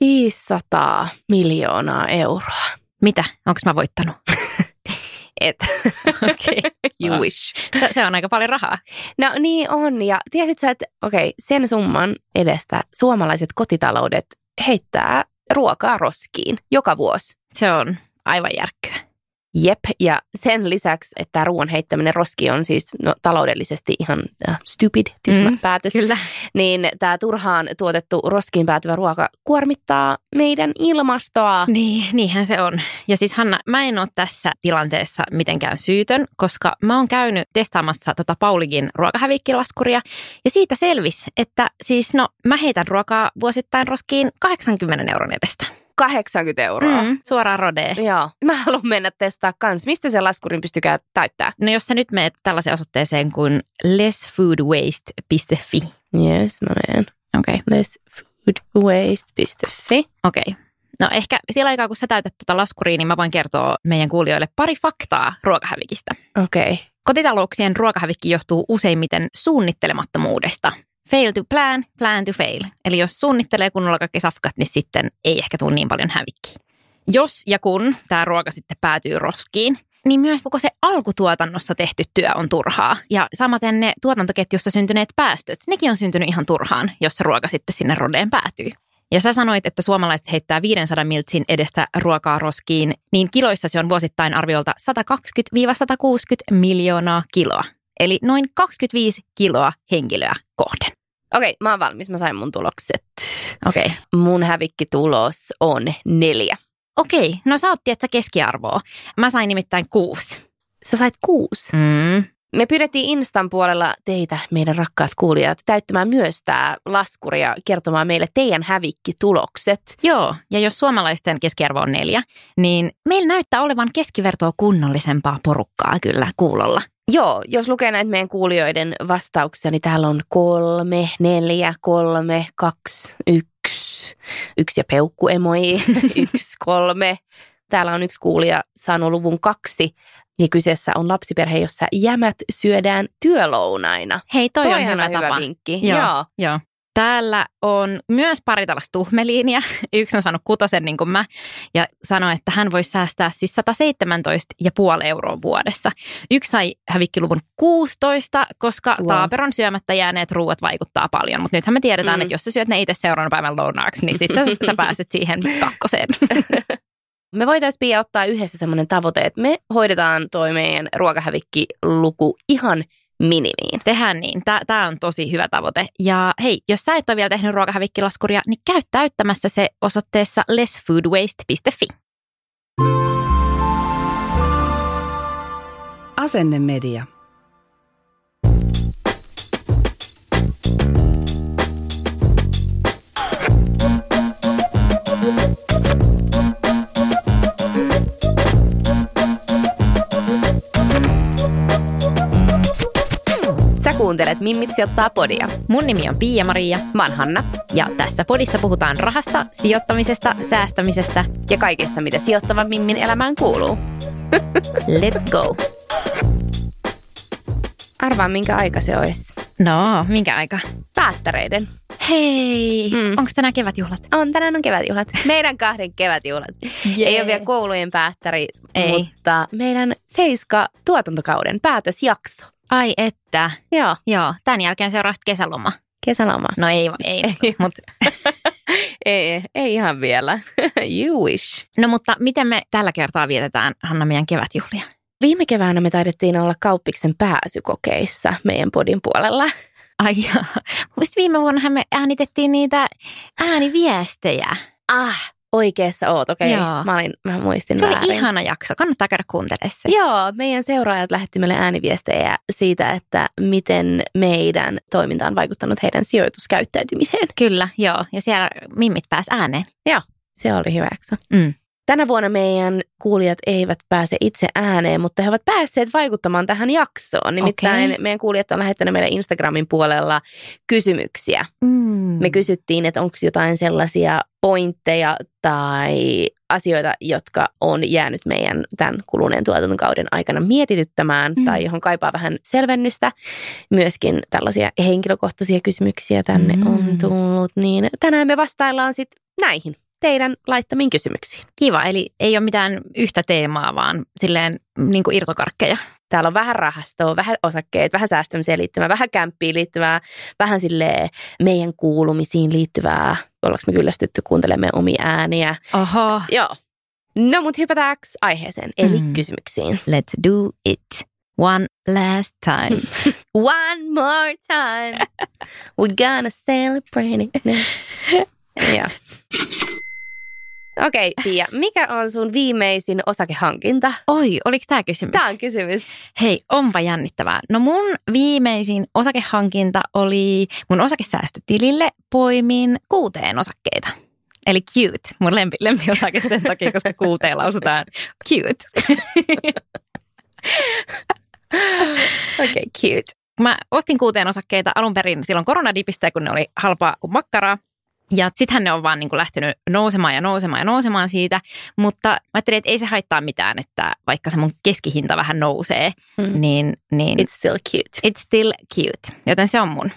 500 miljoonaa euroa. Mitä? Onko mä voittanut? Et. Okei. you wish. Se, se on aika paljon rahaa. No niin on. Ja tiesit sä, että okei, sen summan edestä suomalaiset kotitaloudet heittää ruokaa roskiin joka vuosi. Se on aivan järkkyä. Jep, ja sen lisäksi, että tämä ruoan heittäminen roskiin on siis no, taloudellisesti ihan uh, stupid, tyhmä Mm, päätös, Kyllä. niin tämä turhaan tuotettu roskiin päätyvä ruoka kuormittaa meidän ilmastoa. Niin, niinhän se on. Ja siis Hanna, mä en ole tässä tilanteessa mitenkään syytön, koska mä oon käynyt testaamassa tota Pauligin ruokahävikkilaskuria. Ja siitä selvisi, että siis no mä heitän ruokaa vuosittain roskiin 80 euron edestä. 80 euroa. Mm, suoraan rodeen. Joo. Mä haluan mennä testaa kans. Mistä se laskurin pystykää täyttää? No jos sä nyt meet tällaiseen osoitteeseen kuin lessfoodwaste.fi. Yes, mä menen. Okei, okay. lessfoodwaste.fi. okei. Okay. No ehkä sillä aikaa, kun sä täytät tuota laskuria, niin mä voin kertoa meidän kuulijoille pari faktaa ruokahävikistä. Okei. Okay. Kotitalouksien ruokahävikki johtuu useimmiten suunnittelemattomuudesta. Fail to plan, plan to fail. Eli jos suunnittelee kunnolla kaikki safkat, niin sitten ei ehkä tule niin paljon hävikkiä. Jos ja kun tämä ruoka sitten päätyy roskiin, niin myös koko se alkutuotannossa tehty työ on turhaa. Ja samaten ne tuotantoketjussa syntyneet päästöt, nekin on syntynyt ihan turhaan, jos se ruoka sitten sinne rodeen päätyy. Ja sä sanoit, että suomalaiset heittää 500 miltsin edestä ruokaa roskiin, niin kiloissa se on vuosittain arviolta 120-160 miljoonaa kiloa. Eli noin 25 kiloa henkilöä kohden. Okei, okay, mä oon valmis. Mä sain mun tulokset. Okei. Okay. Mun hävikkitulos on neljä. Okei, no sä oot tietsä keskiarvoa. Mä sain nimittäin kuusi. Sä sait kuusi. Mm. Me pyydettiin Instan puolella teitä, meidän rakkaat kuulijat, täyttämään myös tämä laskuri ja kertomaan meille teidän hävikkitulokset. Joo, ja jos suomalaisten keskiarvo on neljä, niin meillä näyttää olevan keskivertoa kunnollisempaa porukkaa kyllä kuulolla. Joo, jos lukee näitä meidän kuulijoiden vastauksia, niin täällä on kolme, neljä, kolme, kaksi, yksi, yksi ja peukkuemoji, yksi, kolme. Täällä on yksi kuulija saanut luvun kaksi ja kyseessä on lapsiperhe, jossa jämät syödään työlounaina. Hei, toi, Toihan on hyvä on hyvä tapa. vinkki. Joo, Joo. joo. Täällä on myös pari tällaista tuhmeliinia. Yksi on saanut kutosen niin kuin mä ja sanoi, että hän voisi säästää siis 117,5 euroa vuodessa. Yksi sai hävikkiluvun 16, koska Wow. taaperon syömättä jääneet ruuat vaikuttaa paljon. Mutta nythän me tiedetään, Mm. mm. että jos sä syöt ne itse seuraavan päivän lounaaksi, niin sitten sä pääset siihen kakkoseen. Me voitaisiin Pia ottaa yhdessä semmoinen tavoite, että me hoidetaan toi meidän ruokahävikkiluku ihan minimiin. Tehdään niin. Tämä on tosi hyvä tavoite. Ja hei, jos sä et ole vielä tehnyt ruokahävikkilaskuria, niin käy täyttämässä se osoitteessa lessfoodwaste.fi. Asennemedia. Kuuntelet Mimmit sijoittaa podia. Mun nimi on Pia-Maria Mä oon Hanna ja tässä podissa puhutaan rahasta, sijoittamisesta, säästämisestä. ja kaikesta, mitä sijoittavan Mimmin elämään kuuluu. Let's go! Arvaa, minkä aika se olisi. No, minkä aika? Päättäreiden. Hei, Mm. onko tänään kevätjuhlat? On, tänään on kevätjuhlat. Meidän kahden kevätjuhlat. Jee. Ei ole vielä koulujen päättäri, Ei. mutta meidän Seiska tuotantokauden päätösjakso. Ai että. Joo, Joo, tämän jälkeen seuraa kesäloma. Kesäloma. No ei, ei, Ei. mutta ei, ei ihan vielä. you wish. No mutta miten me tällä kertaa vietetään, Hanna, meidän kevätjuhlia? Viime keväänä me taidettiin olla kauppiksen pääsykokeissa meidän podin puolella. Ai jaa. Viime vuonnahan me äänitettiin niitä ääniviestejä. Ah, oikeassa oot, okei. Okay. Joo. Mä, olin, mä muistin Se väärin. oli ihana jakso. Kannattaa käydä kuuntelemaan se. Joo, meidän seuraajat lähetti meille ääniviestejä siitä, että miten meidän toiminta on vaikuttanut heidän sijoituskäyttäytymiseen. Kyllä, joo. Ja siellä mimmit pääs ääneen. Se oli hyvä jakso. Mm. Tänä vuonna meidän kuulijat eivät pääse itse ääneen, mutta he ovat päässeet vaikuttamaan tähän jaksoon. Nimittäin Okei. meidän kuulijat on lähettänyt meidän Instagramin puolella kysymyksiä. Mm. Me kysyttiin, että onko jotain sellaisia pointteja tai asioita, jotka on jäänyt meidän tämän kuluneen tuotantokauden aikana mietityttämään Mm. tai johon kaipaa vähän selvennystä. Myöskin tällaisia henkilökohtaisia kysymyksiä tänne Mm. on tullut, niin tänään me vastaillaan sitten näihin teidän laittamiin kysymyksiin. Kiva, eli ei ole mitään yhtä teemaa, vaan silleen niin kuin irtokarkkeja. Täällä on vähän rahastoa, vähän osakkeet, vähän säästämiseen liittyvää, vähän kämppiin liittyvää, vähän sille meidän kuulumisiin liittyvää. Ollaanko me kyllästytty kuuntelemaan omia ääniä? Oho. Joo. No mut hypätäänkö aiheeseen, eli Mm. kysymyksiin. Let's do it. One last time. One more time, we're gonna celebrate it. Joo. Okei, okay, Pia, mikä on sun viimeisin osakehankinta? Oi, oliko tämä kysymys? Tämä on kysymys. Hei, onpa jännittävää. No mun viimeisin osakehankinta oli mun osakesäästötilille poimin kuuteen osakkeita. Eli cute, mun lempi, lempiosake sen takia, koska kuuteen lausutaan cute. Okei, okay, cute. Mä ostin kuuteen osakkeita alun perin silloin koronadipistä, kun ne oli halpaa kuin makkaraa. Ja sittenhän ne on vaan niin kuin lähtenyt nousemaan ja nousemaan ja nousemaan siitä. Mutta mä ajattelin, että ei se haittaa mitään, että vaikka se mun keskihinta vähän nousee, Mm. niin, niin It's still cute. It's still cute, joten se on mun.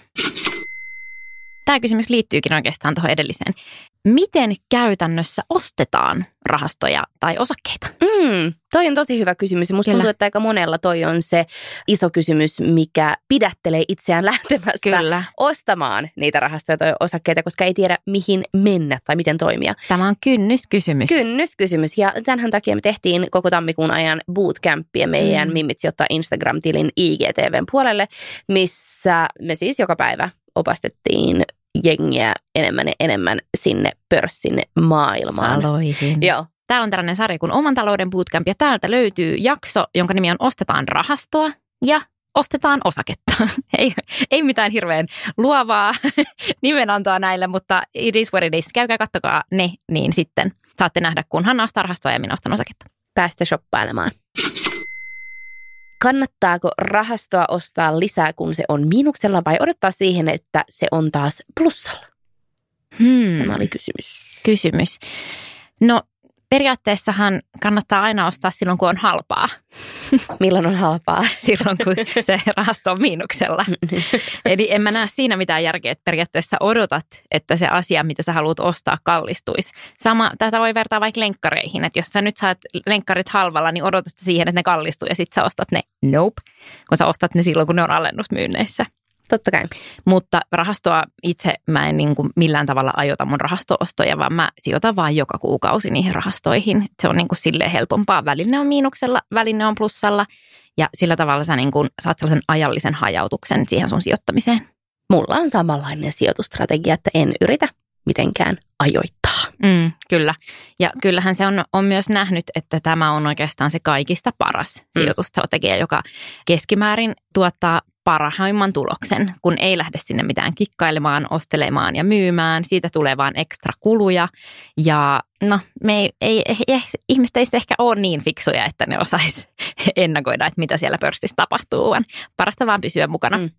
Tämä kysymys liittyykin oikeastaan tuohon edelliseen. Miten käytännössä ostetaan rahastoja tai osakkeita? Mm, toi on tosi hyvä kysymys. Musta Kyllä. tuntuu, että aika monella toi on se iso kysymys, mikä pidättelee itseään lähtemästä Kyllä. ostamaan niitä rahastoja tai osakkeita, koska ei tiedä mihin mennä tai miten toimia. Tämä on kynnyskysymys. Kynnyskysymys. Ja tämän takia me tehtiin koko tammikuun ajan bootcampia meidän Mm. mm. Mimmit sijoittaa Instagram-tilin IGTVn puolelle, missä me siis joka päivä opastettiin jengiä enemmän ja enemmän sinne pörssin maailmaan. Saloihin. Joo, Täällä on tällainen sarja kuin Oman talouden bootcamp ja täältä löytyy jakso, jonka nimi on Ostetaan rahastoa ja ostetaan osaketta. ei, ei mitään hirveän luovaa nimenantoa näille, mutta it is what it is. Käykää kattokaa ne, niin sitten saatte nähdä, kun Hanna ostaa rahastoa ja minä ostan osaketta. päästä shoppailemaan. Kannattaako rahastoa ostaa lisää, kun se on miinuksella vai odottaa siihen, että se on taas plussalla? Hmm. Tämä oli kysymys. kysymys. No periaatteessahan kannattaa aina ostaa silloin, kun on halpaa. Milloin on halpaa? Silloin, kun se rahasto on miinuksella. Eli en mä näe siinä mitään järkeä, että periaatteessa odotat, että se asia, mitä sä haluat ostaa, kallistuisi. Sama, tätä voi vertaa vaikka lenkkareihin, että jos sä nyt saat lenkkarit halvalla, niin odotat siihen, että ne kallistuu ja sit sä ostat ne. Nope, kun sä ostat ne silloin, kun ne on alennusmyynneissä. Totta kai. Mutta rahastoa itse mä en niin kuin millään tavalla ajoita mun rahastoostoja, vaan mä sijoitan vaan joka kuukausi niihin rahastoihin. Se on niin kuin silleen helpompaa. Väline on miinuksella, väline on plussalla ja sillä tavalla sä niin kuin saat sellaisen ajallisen hajautuksen siihen sun sijoittamiseen. Mulla on samanlainen sijoitustrategia, että en yritä mitenkään ajoittaa. Mm, kyllä. Ja kyllähän se on, on myös nähnyt, että tämä on oikeastaan se kaikista paras Mm. sijoitustrategia, joka keskimäärin tuottaa parhaimman tuloksen, kun ei lähde sinne mitään kikkailemaan, ostelemaan ja myymään. Siitä tulee vaan ekstra kuluja. Ja no, me ei, ei, ei, ei ihmiset ei ehkä ole niin fiksuja, että ne osais ennakoida, että mitä siellä pörssissä tapahtuu, vaan parasta vaan pysyä mukana. Mm.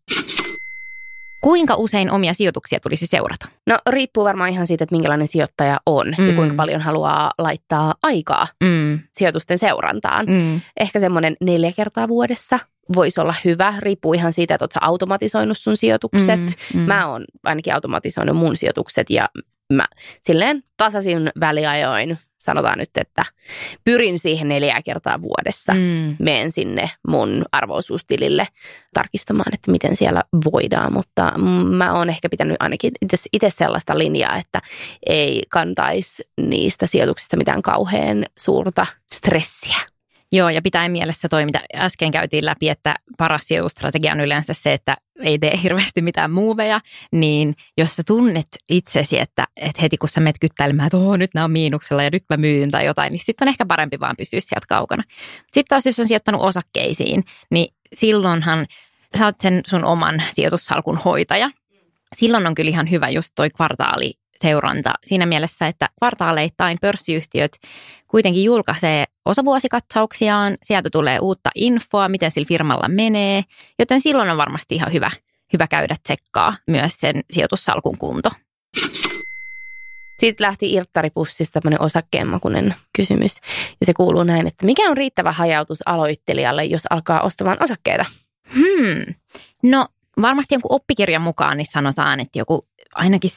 Kuinka usein omia sijoituksia tulisi seurata? No riippuu varmaan ihan siitä, että minkälainen sijoittaja on Mm. ja kuinka paljon haluaa laittaa aikaa Mm, sijoitusten seurantaan. mm, Ehkä semmoinen neljä kertaa vuodessa voisi olla hyvä. Riippuu ihan siitä, että oletko automatisoinut sun sijoitukset. mm, mm. Mä oon ainakin automatisoinut mun sijoitukset ja mä silleen tasaisin väliajoin sanotaan nyt, että pyrin siihen neljä kertaa vuodessa. Mm. Meen sinne mun arvoosuustilille tarkistamaan, että miten siellä voidaan, mutta mä oon ehkä pitänyt ainakin itse sellaista linjaa, että ei kantaisi niistä sijoituksista mitään kauhean suurta stressiä. Joo, ja pitää mielessä toi, mitä äsken käytiin läpi, että paras sijoitustrategia on yleensä se, että ei tee hirveästi mitään muuveja, niin jos sä tunnet itsesi, että, että heti kun sä menet kyttäilemään, että nyt nämä on miinuksella ja nyt mä myyn tai jotain, niin sitten on ehkä parempi vaan pysyä sieltä kaukana. Sitten taas jos on sijoittanut osakkeisiin, niin silloinhan sä oot sen sun oman sijoitussalkun hoitaja. Silloin on kyllä ihan hyvä just toi kvartaali seuranta siinä mielessä, että kvartaaleittain pörssiyhtiöt kuitenkin julkaisee osavuosikatsauksiaan, sieltä tulee uutta infoa, miten sillä firmalla menee, joten silloin on varmasti ihan hyvä, hyvä käydä tsekkaa myös sen sijoitussalkun kunto. Sitten lähti Irttaripussista tämmöinen osakkeenmakunen kysymys. Ja se kuuluu näin, että mikä on riittävä hajautus aloittelijalle, jos alkaa ostamaan osakkeita? Hmm. No varmasti jonkun oppikirjan mukaan niin sanotaan, että joku ainakin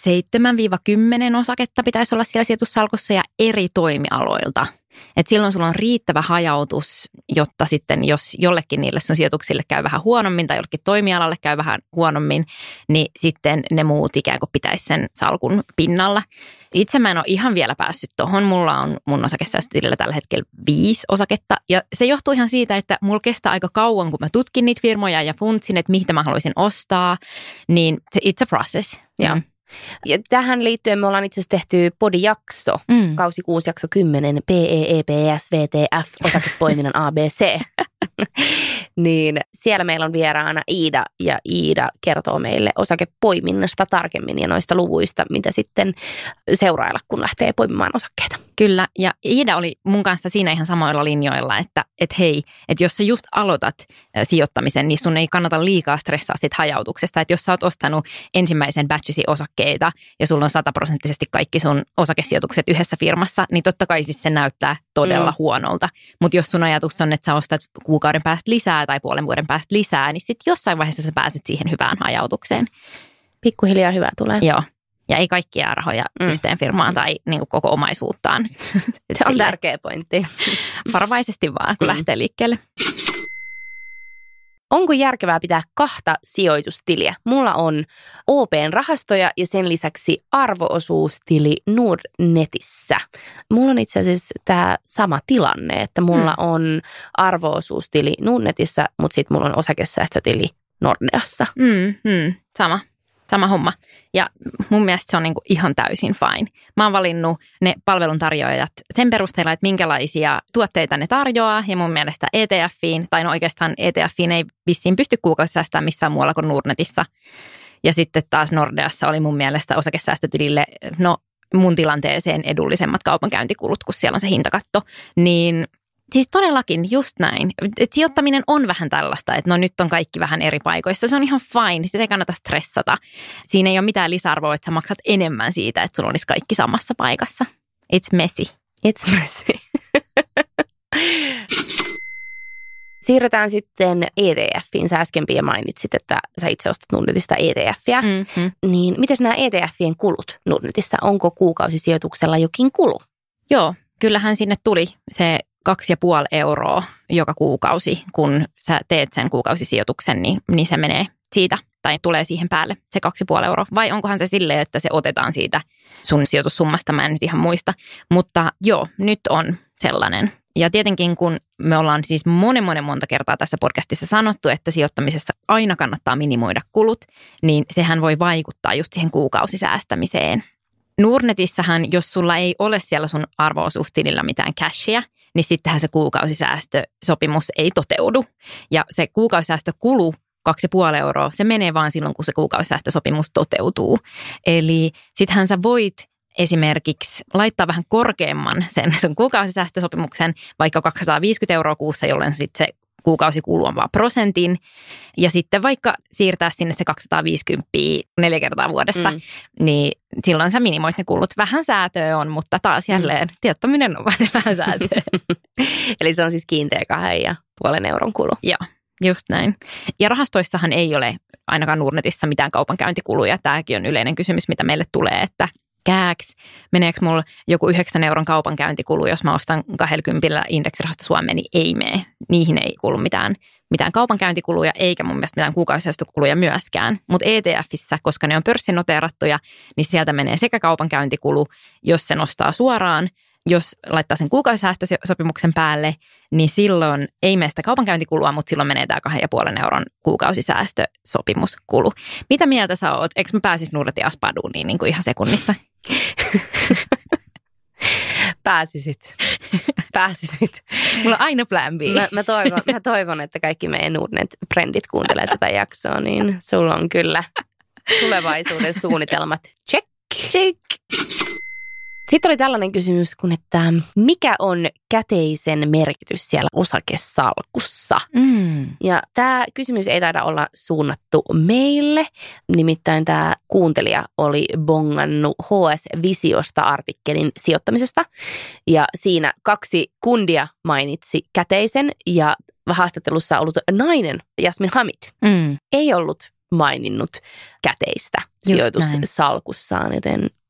7-10 osaketta pitäisi olla siellä sijoitussalkussa ja eri toimialoilta. Et silloin sulla on riittävä hajautus, jotta sitten jos jollekin niille sun sijoituksille käy vähän huonommin tai jollekin toimialalle käy vähän huonommin, niin sitten ne muut ikään kuin pitäisi sen salkun pinnalla. Itse mä en ole ihan vielä päässyt tuohon. Mulla on mun osakesäästötilillä tällä hetkellä viisi osaketta. Ja se johtuu ihan siitä, että mulla kestää aika kauan, kun mä tutkin niitä firmoja ja funtsin, että mitä mä haluaisin ostaa. Niin it's a process. Joo. Ja tähän liittyen me ollaan itse asiassa tehty podijakso, mm. kausi 6, jakso 10, PEEPS, VTF, osakepoiminnan ABC. niin siellä meillä on vieraana Iida ja Iida kertoo meille osakepoiminnasta tarkemmin ja noista luvuista, mitä sitten seurailla, kun lähtee poimimaan osakkeita. Kyllä, ja Iida oli mun kanssa siinä ihan samoilla linjoilla, että, että hei, että jos sä just aloitat sijoittamisen, niin sun ei kannata liikaa stressaa sit hajautuksesta. Että jos sä oot ostanut ensimmäisen batchisi osakkeita ja sulla on sataprosenttisesti kaikki sun osakesijoitukset yhdessä firmassa, niin totta kai siis se näyttää todella mm. huonolta. Mutta jos sun ajatus on, että sä ostat kuukauden päästä lisää tai puolen vuoden päästä lisää, niin sitten jossain vaiheessa sä pääset siihen hyvään hajautukseen. Pikkuhiljaa hyvää tulee. Joo. Ja ei kaikkia rahoja mm. yhteen firmaan tai niin kuin koko omaisuuttaan. Se on tärkeä pointti. Varovaisesti vaan, kun mm. lähtee liikkeelle. Onko järkevää pitää kahta sijoitustiliä? Mulla on OPn rahastoja ja sen lisäksi arvoosuustili Nordnetissä. Mulla on itse asiassa tämä sama tilanne, että mulla mm. on arvoosuustili Nordnetissä, mutta sitten mulla on osakesäästötili Nordneassa. Mm, mm, sama sama homma. Ja mun mielestä se on niin kuin ihan täysin fine. Mä oon valinnut ne palveluntarjoajat sen perusteella, että minkälaisia tuotteita ne tarjoaa. Ja mun mielestä ETFiin, tai no oikeastaan ETFiin ei vissiin pysty kuukausi säästämään missään muualla kuin Nordnetissa. Ja sitten taas Nordeassa oli mun mielestä osakesäästötilille, no mun tilanteeseen edullisemmat kaupankäyntikulut, kun siellä on se hintakatto. Niin Siis todellakin, just näin. Et sijoittaminen on vähän tällaista, että no nyt on kaikki vähän eri paikoissa. Se on ihan fine, sitä ei kannata stressata. Siinä ei ole mitään lisäarvoa, että sä maksat enemmän siitä, että sulla olisi kaikki samassa paikassa. It's messy. It's messy. Siirrytään sitten ETFiin. Sä äsken vielä mainitsit, että sä itse ostat Nordnetista ETFiä. Mm-hmm. Niin miten nämä ETFien kulut Nordnetissa? Onko kuukausisijoituksella jokin kulu? Joo, kyllähän sinne tuli se kaksi ja puoli euroa joka kuukausi, kun sä teet sen kuukausisijoituksen, niin, niin se menee siitä tai tulee siihen päälle se kaksi puoli euroa. Vai onkohan se silleen, että se otetaan siitä sun sijoitussummasta, mä en nyt ihan muista. Mutta joo, nyt on sellainen. Ja tietenkin kun me ollaan siis monen monen monta kertaa tässä podcastissa sanottu, että sijoittamisessa aina kannattaa minimoida kulut, niin sehän voi vaikuttaa just siihen kuukausisäästämiseen. Nurnetissähän, jos sulla ei ole siellä sun arvoosuustilillä mitään cashia, niin sittenhän se kuukausisäästösopimus ei toteudu. Ja se kuukausisäästökulu 2,5 euroa, se menee vaan silloin, kun se kuukausisäästösopimus toteutuu. Eli sittenhän sä voit esimerkiksi laittaa vähän korkeamman sen sun kuukausisäästösopimuksen, vaikka 250 euroa kuussa, jolloin sitten se kuukausi kuluu vaan prosentin. Ja sitten vaikka siirtää sinne se 250 neljä kertaa vuodessa, mm. niin silloin sä minimoit ne kulut. Vähän säätöä on, mutta taas mm. jälleen mm. tiettominen on vain vähän säätöä. Eli se on siis kiinteä kahden ja puolen euron kulu. Joo. Just näin. Ja rahastoissahan ei ole ainakaan Nurnetissa mitään kaupankäyntikuluja. Tämäkin on yleinen kysymys, mitä meille tulee, että kääks, meneekö mulla joku 9 euron kaupankäyntikulu, jos mä ostan 20 indeksirahasta Suomeen, niin ei mene. Niihin ei kuulu mitään, mitään kaupankäyntikuluja, eikä mun mielestä mitään kuukausisäästökuluja myöskään. Mutta ETFissä, koska ne on pörssinoteerattuja, niin sieltä menee sekä kaupankäyntikulu, jos se nostaa suoraan, jos laittaa sen kuukausisäästösopimuksen päälle, niin silloin ei mene sitä kaupankäyntikulua, mutta silloin menee tämä 2,5 euron kuukausisäästösopimuskulu. Mitä mieltä sä oot? Eikö mä pääsis Nurret ja Aspaduuniin niin kuin ihan sekunnissa? Pääsisit. Pääsisit. Mulla on aina plan B. Mä, mä, toivon, mä toivon, että kaikki meidän Nordnet-frendit kuuntelee tätä jaksoa, niin sulla on kyllä tulevaisuuden suunnitelmat. Check. Check. Sitten oli tällainen kysymys kun, että mikä on käteisen merkitys siellä osakesalkussa? Mm. Ja tämä kysymys ei taida olla suunnattu meille. Nimittäin tämä kuuntelija oli bongannut HS Visiosta artikkelin sijoittamisesta. Ja siinä kaksi kundia mainitsi käteisen ja haastattelussa ollut nainen Jasmin Hamid Mm. ei ollut maininnut käteistä Just sijoitussalkussaan, joten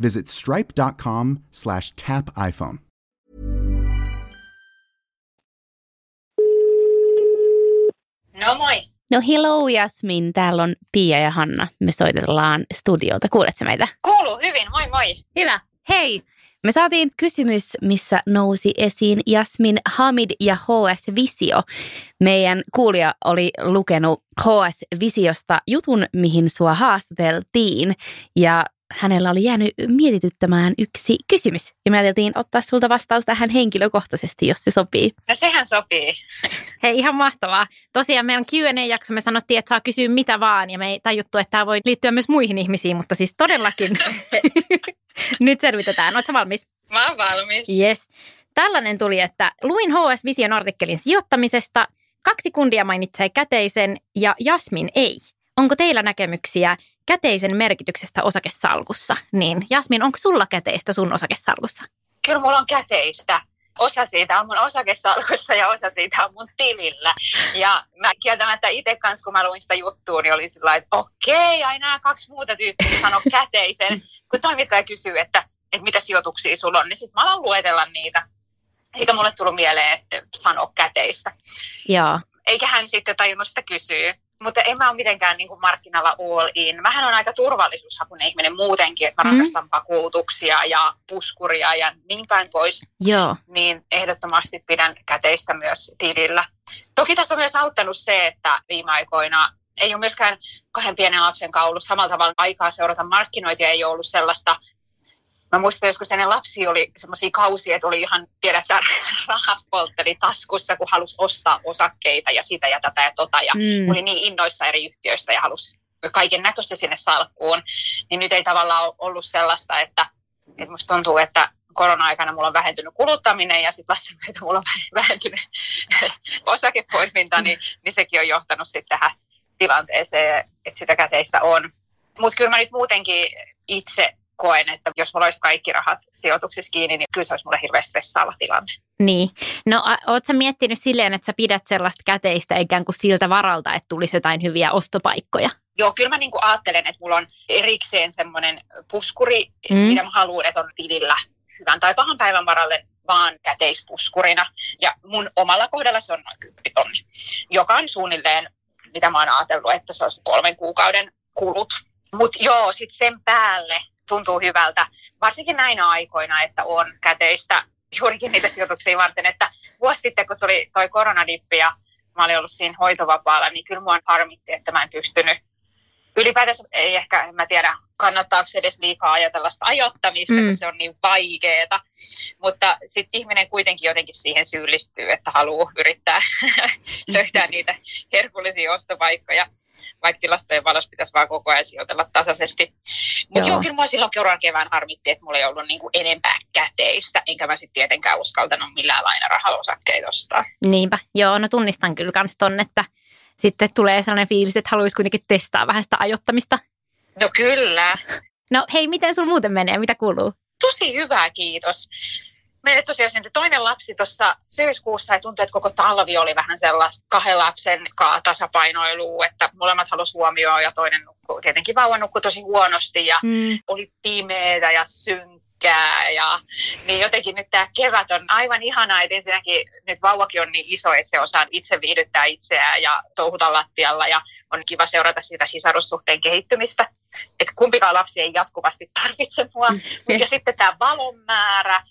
visit stripe.com slash tap iPhone. No moi. No hello Jasmin, täällä on Pia ja Hanna. Me soitellaan studiolta. Kuuletko meitä? Kuuluu hyvin, moi moi. Hyvä. Hei! Me saatiin kysymys, missä nousi esiin Jasmin Hamid ja HS Visio. Meidän kuulija oli lukenut HS Visiosta jutun, mihin sua haastateltiin. Ja hänellä oli jäänyt mietityttämään yksi kysymys. Ja me ajateltiin ottaa sulta vastaus tähän henkilökohtaisesti, jos se sopii. No sehän sopii. Hei, ihan mahtavaa. Tosiaan meidän Q&A-jakso me sanottiin, että saa kysyä mitä vaan, ja me ei tajuttu, että tämä voi liittyä myös muihin ihmisiin, mutta siis todellakin nyt selvitetään. Oletko valmis? Mä oon valmis. Yes. Tällainen tuli, että luin HS Vision artikkelin sijoittamisesta. Kaksi kundia mainitsee käteisen ja Jasmin ei. Onko teillä näkemyksiä käteisen merkityksestä osakesalkussa? Niin, Jasmin, onko sulla käteistä sun osakesalkussa? Kyllä mulla on käteistä. Osa siitä on mun osakesalkussa ja osa siitä on mun tilillä. Ja mä kieltämättä itse kanssa, kun mä luin sitä juttua, niin oli sillä että okei, ai nämä kaksi muuta tyyppiä sano käteisen. Kun toimittaja kysyy, että, että mitä sijoituksia sulla on, niin sitten mä alan luetella niitä. Eikä mulle tullut mieleen, että sano käteistä. Joo. eikä hän sitten tajunnut sitä kysyä. Mutta en mä ole mitenkään niin kuin markkinalla all in. Mähän on aika turvallisuushakuinen ihminen muutenkin, että mä Mm. rakastan vakuutuksia ja puskuria ja niin päin pois. Joo. Niin ehdottomasti pidän käteistä myös tilillä. Toki tässä on myös auttanut se, että viime aikoina ei ole myöskään kahden pienen lapsen kanssa ollut samalla tavalla aikaa seurata markkinoita ja ei ole ollut sellaista Mä muistan joskus ennen lapsi oli semmoisia kausia, että oli ihan, tiedät sä, rahat poltteli taskussa, kun halusi ostaa osakkeita ja sitä ja tätä ja tota. Ja Mm. oli niin innoissa eri yhtiöistä ja halusi kaiken näköistä sinne salkkuun. Niin nyt ei tavallaan ollut sellaista, että, että musta tuntuu, että korona-aikana mulla on vähentynyt kuluttaminen ja sitten lasten myötä mulla on vähentynyt osakepoiminta, niin, niin sekin on johtanut sitten tähän tilanteeseen, että sitä käteistä on. Mutta kyllä mä nyt muutenkin itse koen, että jos mulla olisi kaikki rahat sijoituksissa kiinni, niin kyllä se olisi mulle hirveän stressaava tilanne. Niin. No ootko miettinyt silleen, että sä pidät sellaista käteistä ikään kuin siltä varalta, että tulisi jotain hyviä ostopaikkoja? Joo, kyllä mä niin kuin ajattelen, että mulla on erikseen semmoinen puskuri, mm. mitä mä haluan, että on tilillä hyvän tai pahan päivän varalle vaan käteispuskurina. Ja mun omalla kohdalla se on noin 10 tonni, joka on suunnilleen, mitä mä oon ajatellut, että se on kolmen kuukauden kulut. Mutta joo, sitten sen päälle tuntuu hyvältä, varsinkin näinä aikoina, että on käteistä juurikin niitä sijoituksia varten, että vuosi sitten, kun tuli toi koronadippi ja mä olin ollut siinä hoitovapaalla, niin kyllä mua harmitti, että mä en pystynyt ylipäätänsä ei ehkä, en mä tiedä, kannattaako edes liikaa ajatella sitä ajoittamista, mm. kun se on niin vaikeeta. Mutta sitten ihminen kuitenkin jotenkin siihen syyllistyy, että haluaa yrittää löytää niitä herkullisia ostopaikkoja, vaikka tilastojen valossa pitäisi vaan koko ajan sijoitella tasaisesti. Mutta joo. joo, kyllä mua silloin keuran kevään harmitti, että mulla ei ollut niinku enempää käteistä, enkä mä sitten tietenkään uskaltanut millään lainarahalla osakkeita ostaa. Niinpä, joo, no tunnistan kyllä kans ton, että sitten tulee sellainen fiilis, että haluaisi kuitenkin testaa vähän sitä ajottamista. No kyllä. No hei, miten sun muuten menee? Mitä kuuluu? Tosi hyvä, kiitos. Meille tosiaan toinen lapsi tuossa syyskuussa ja tuntui, että koko talvi oli vähän sellaista kahden lapsen tasapainoilua, että molemmat halusivat huomioon ja toinen nukkui, tietenkin vauva nukkui tosi huonosti ja mm. oli pimeää ja synkkä tykkää. Ja, niin jotenkin nyt tämä kevät on aivan ihanaa, että ensinnäkin nyt vauvakin on niin iso, että se osaa itse viihdyttää itseään ja touhuta lattialla ja on kiva seurata sitä sisarussuhteen kehittymistä. Että kumpikaan lapsi ei jatkuvasti tarvitse mua. Mm. Ja sitten tämä valon määrä,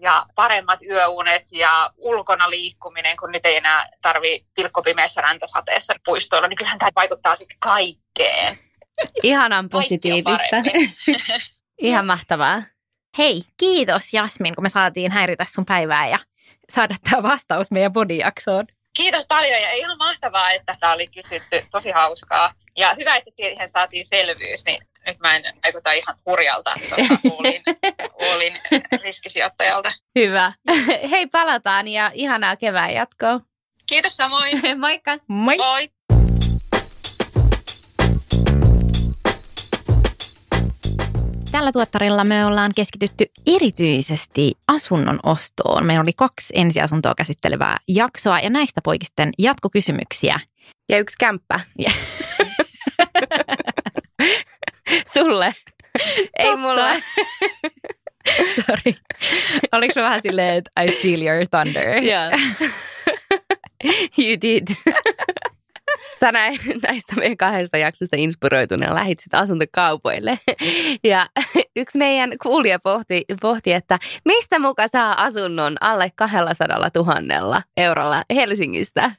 ja paremmat yöunet ja ulkona liikkuminen, kun nyt ei enää tarvi pilkkopimeässä räntäsateessa puistoilla, niin kyllähän tämä vaikuttaa sitten kaikkeen. Ihanan positiivista. Ihan mahtavaa. Hei, kiitos Jasmin, kun me saatiin häiritä sun päivää ja saada tämä vastaus meidän bodijaksoon. Kiitos paljon ja ihan mahtavaa, että tämä oli kysytty. Tosi hauskaa. Ja hyvä, että siihen saatiin selvyys, niin nyt mä en vaikuta ihan hurjalta tuota, kuulin, kuulin riskisijoittajalta. Hyvä. Hei, palataan ja ihanaa kevään jatkoa. Kiitos samoin. Moikka. Moi. Moi. Tällä tuottarilla me ollaan keskitytty erityisesti asunnon ostoon. Meillä oli kaksi ensiasuntoa käsittelevää jaksoa ja näistä poikisten jatkokysymyksiä. Ja yksi kämppä. Sulle. Ei mulle. Sorry. Oliko vähän silleen, että I steal your thunder? Yeah. you did. Sä näin, näistä meidän kahdesta jaksosta inspiroituneena lähit sitten asuntokaupoille. Ja yksi meidän kuulija pohti, pohti, että mistä muka saa asunnon alle 200 000 eurolla Helsingistä?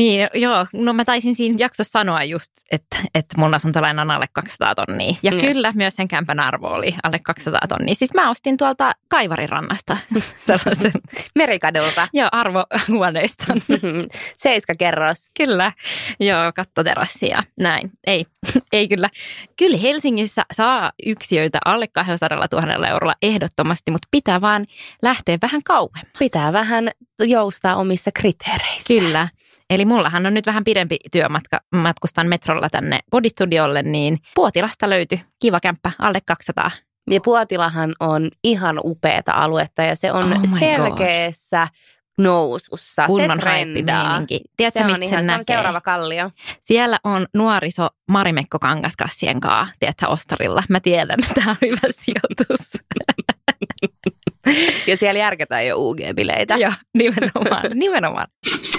Niin, joo. No mä taisin siinä jaksossa sanoa just, että, että mun asuntolaina on alle 200 tonnia. Ja mm. kyllä myös sen kämpän arvo oli alle 200 tonnia. Siis mä ostin tuolta Kaivarirannasta sellaisen. Merikadulta. joo, arvohuoneiston. Seiska kerros. Kyllä. Joo, kattoterassi ja näin. Ei, ei kyllä. Kyllä Helsingissä saa yksiöitä alle 200 000 eurolla ehdottomasti, mutta pitää vaan lähteä vähän kauemmas. Pitää vähän joustaa omissa kriteereissä. Kyllä. Eli mullahan on nyt vähän pidempi työmatka, matkustan metrolla tänne bodistudiolle, niin Puotilasta löytyi kiva kämppä alle 200. Ja Puotilahan on ihan upeata aluetta ja se on oh selkeässä God nousussa. Kunnon se trendaa. Tiedätkö, se on ihan, se on seuraava kallio. Siellä on nuoriso Marimekko Kangaskassien kaa, tiedätkö, ostorilla. Mä tiedän, että tämä on hyvä sijoitus. ja siellä järketään jo UG-bileitä. Joo, nimenomaan. nimenomaan.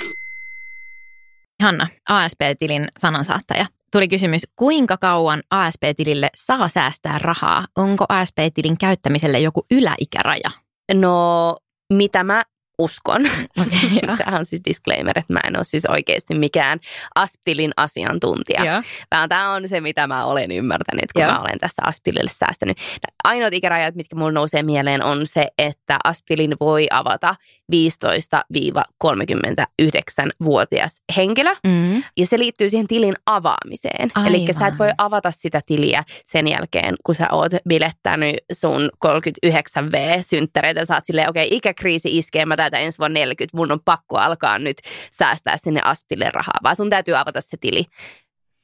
Hanna, ASP-tilin sanansaattaja. Tuli kysymys, kuinka kauan ASP-tilille saa säästää rahaa? Onko ASP-tilin käyttämiselle joku yläikäraja? No, mitä mä uskon. Okay, Tämä on siis disclaimer, että mä en ole siis oikeasti mikään Asptilin asiantuntija. Yeah. Vaan tämä on se, mitä mä olen ymmärtänyt, kun yeah. mä olen tässä Asptilille säästänyt. Ainoat ikärajat, mitkä mulle nousee mieleen, on se, että Asptilin voi avata 15-39-vuotias henkilö. Mm. Ja se liittyy siihen tilin avaamiseen. Eli sä et voi avata sitä tiliä sen jälkeen, kun sä oot bilettänyt sun 39V-synttäreitä. Sä oot silleen, okei, okay, ikäkriisi iskee, mä täytän ensi vuonna 40, mun on pakko alkaa nyt säästää sinne Asptille rahaa. Vaan sun täytyy avata se tili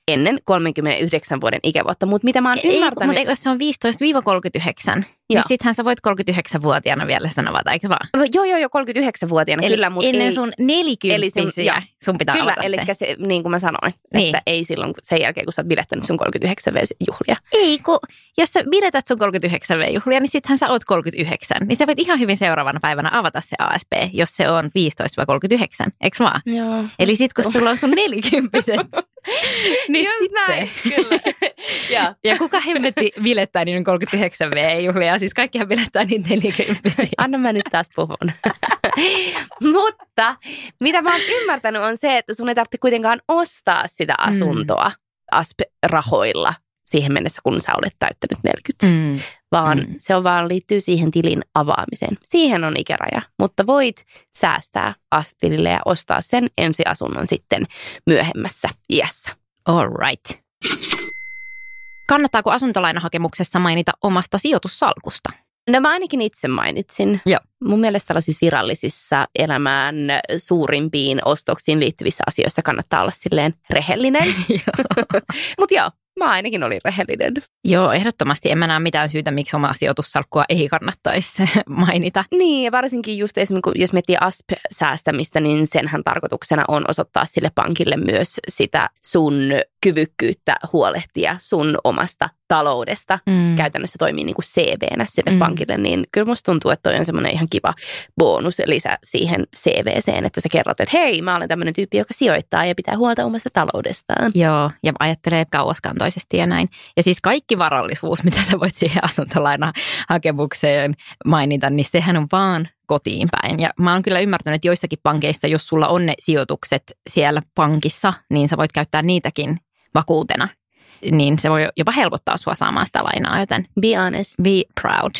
ennen 39 vuoden ikävuotta. Mutta mitä mä oon Ei, ymmärtänyt... mutta jos se on 15-39, niin Joo. sittenhän sä voit 39-vuotiaana vielä avata, eikö vaan? Joo, joo, joo, 39-vuotiaana Eli kyllä, mutta ennen ei, sun nelikymppisiä Eli sun- joo. sun pitää Kyllä, avata eli se. se, niin kuin mä sanoin, Niin. että ei silloin sen jälkeen, kun sä oot bilettänyt sun 39 juhlia. Ei, kun jos sä biletät sun 39 V-juhlia, niin sittenhän sä oot 39. Niin sä voit ihan hyvin seuraavana päivänä avata se ASP, jos se on 15-39, eikö vaan? Joo. Eli sit kun sulla on sun nelikymppiset, niin Just sitten. näin, kyllä. Joo. Ja kuka hemmetti bilettää niiden 39 V-juhlia? Siis kaikkihan bilettää niitä nelikymppisiä. Anna mä nyt taas puhun. Mutta mitä mä oon ymmärtänyt on se, että sun ei tarvitse kuitenkaan ostaa sitä asuntoa ASP-rahoilla siihen mennessä, kun sä olet täyttänyt 40. Mm. Vaan Mm. se on vaan liittyy siihen tilin avaamiseen. Siihen on ikäraja, mutta voit säästää ASP-tilille ja ostaa sen ensiasunnon sitten myöhemmässä iässä. All right. Kannattaako asuntolainahakemuksessa mainita omasta sijoitussalkusta? No mä ainakin itse mainitsin. Joo. Mun mielestä tällaisissa virallisissa elämään suurimpiin ostoksiin liittyvissä asioissa kannattaa olla silleen rehellinen. Mutta joo, mä ainakin olin rehellinen. Joo, ehdottomasti en mä näe mitään syytä, miksi omaa sijoitussalkkua ei kannattaisi mainita. Niin, ja varsinkin just esimerkiksi, jos miettii ASP-säästämistä, niin senhän tarkoituksena on osoittaa sille pankille myös sitä sun kyvykkyyttä huolehtia sun omasta taloudesta. Mm. Käytännössä toimii niin kuin CV-nä sinne Mm. pankille, niin kyllä musta tuntuu, että toi on semmoinen ihan kiva bonus lisä siihen CVCen, että sä kerrot, että hei, mä olen tämmöinen tyyppi, joka sijoittaa ja pitää huolta omasta taloudestaan. Joo, ja ajattelee kauaskantoisesti ja näin. Ja siis kaikki varallisuus, mitä sä voit siihen asuntolainahakemukseen mainita, niin sehän on vaan kotiin päin. Ja mä oon kyllä ymmärtänyt, että joissakin pankeissa, jos sulla on ne sijoitukset siellä pankissa, niin sä voit käyttää niitäkin vakuutena. Niin se voi jopa helpottaa sua saamaan sitä lainaa, joten Be honest. be proud.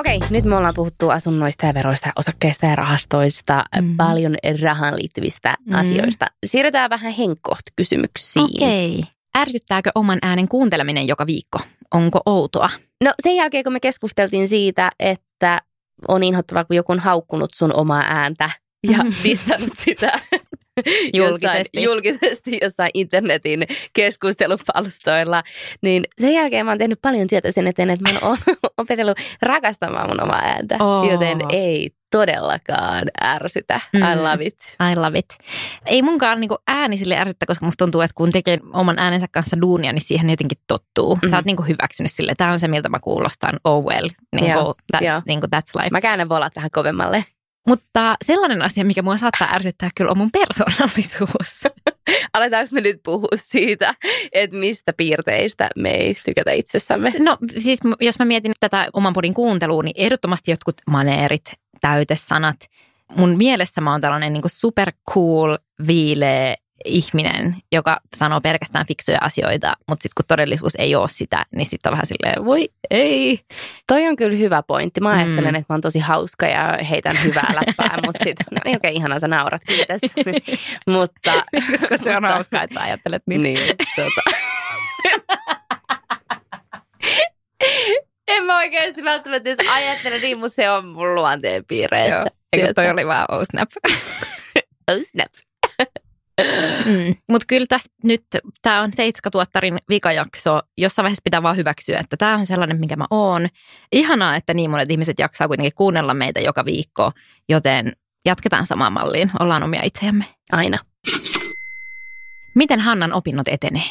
Okei, nyt me ollaan puhuttu asunnoista ja veroista, osakkeista ja rahastoista, mm. paljon rahaan liittyvistä mm. asioista. Siirrytään vähän henkkoht-kysymyksiin. Okei. Ärsyttääkö oman äänen kuunteleminen joka viikko? Onko outoa? No sen jälkeen, kun me keskusteltiin siitä, että on inhottavaa, kun joku on haukkunut sun omaa ääntä ja dissannut sitä Julkisesti. jossain, julkisesti jossain internetin keskustelupalstoilla, niin sen jälkeen mä oon tehnyt paljon työtä sen eteen, että mä oon opetellut rakastamaan mun omaa ääntä, Oo. joten ei todellakaan ärsytä. I Mm. love it. I love it. Ei munkaan niinku ääni sille ärsyttä, koska musta tuntuu, että kun tekee oman äänensä kanssa duunia, niin siihen jotenkin tottuu. Mm-hmm. Sä oot niinku hyväksynyt sille. Tämä on se, miltä mä kuulostan. Oh well. Niinku, Joo, that, joo. niinku that's life. Mä käännän volat vähän kovemmalle. Mutta sellainen asia, mikä mua saattaa ärsyttää kyllä on mun persoonallisuus. Aletaanko me nyt puhua siitä, että mistä piirteistä me ei tykätä itsessämme? No siis jos mä mietin tätä oman podin kuuntelua, niin ehdottomasti jotkut maneerit, täytesanat. Mun mielessä mä oon tällainen niin super cool, viileä ihminen, joka sanoo pelkästään fiksuja asioita, mutta sitten kun todellisuus ei ole sitä, niin sitten on vähän silleen, voi ei. Toi on kyllä hyvä pointti. Mä Mm. ajattelen, että mä oon tosi hauska ja heitän hyvää läppää, mutta sitten, no ei oikein ihanaa, sä naurat, kiitos. mutta, Koska se on hauskaa, että sä ajattelet niin. Niin, tota. en mä oikeasti välttämättä edes ajattele niin, mutta se on mun luonteenpiirre. Joo, että- eikö toi oli vaan oh snap. Oh snap. Mm. Mutta kyllä tässä nyt, tämä on Seitska-tuottarin vikajakso. Jossain vaiheessa pitää vaan hyväksyä, että tämä on sellainen, mikä mä oon. Ihanaa, että niin monet ihmiset jaksaa kuitenkin kuunnella meitä joka viikko, joten jatketaan samaan malliin. Ollaan omia itseämme. Aina. Miten Hannan opinnot etenee?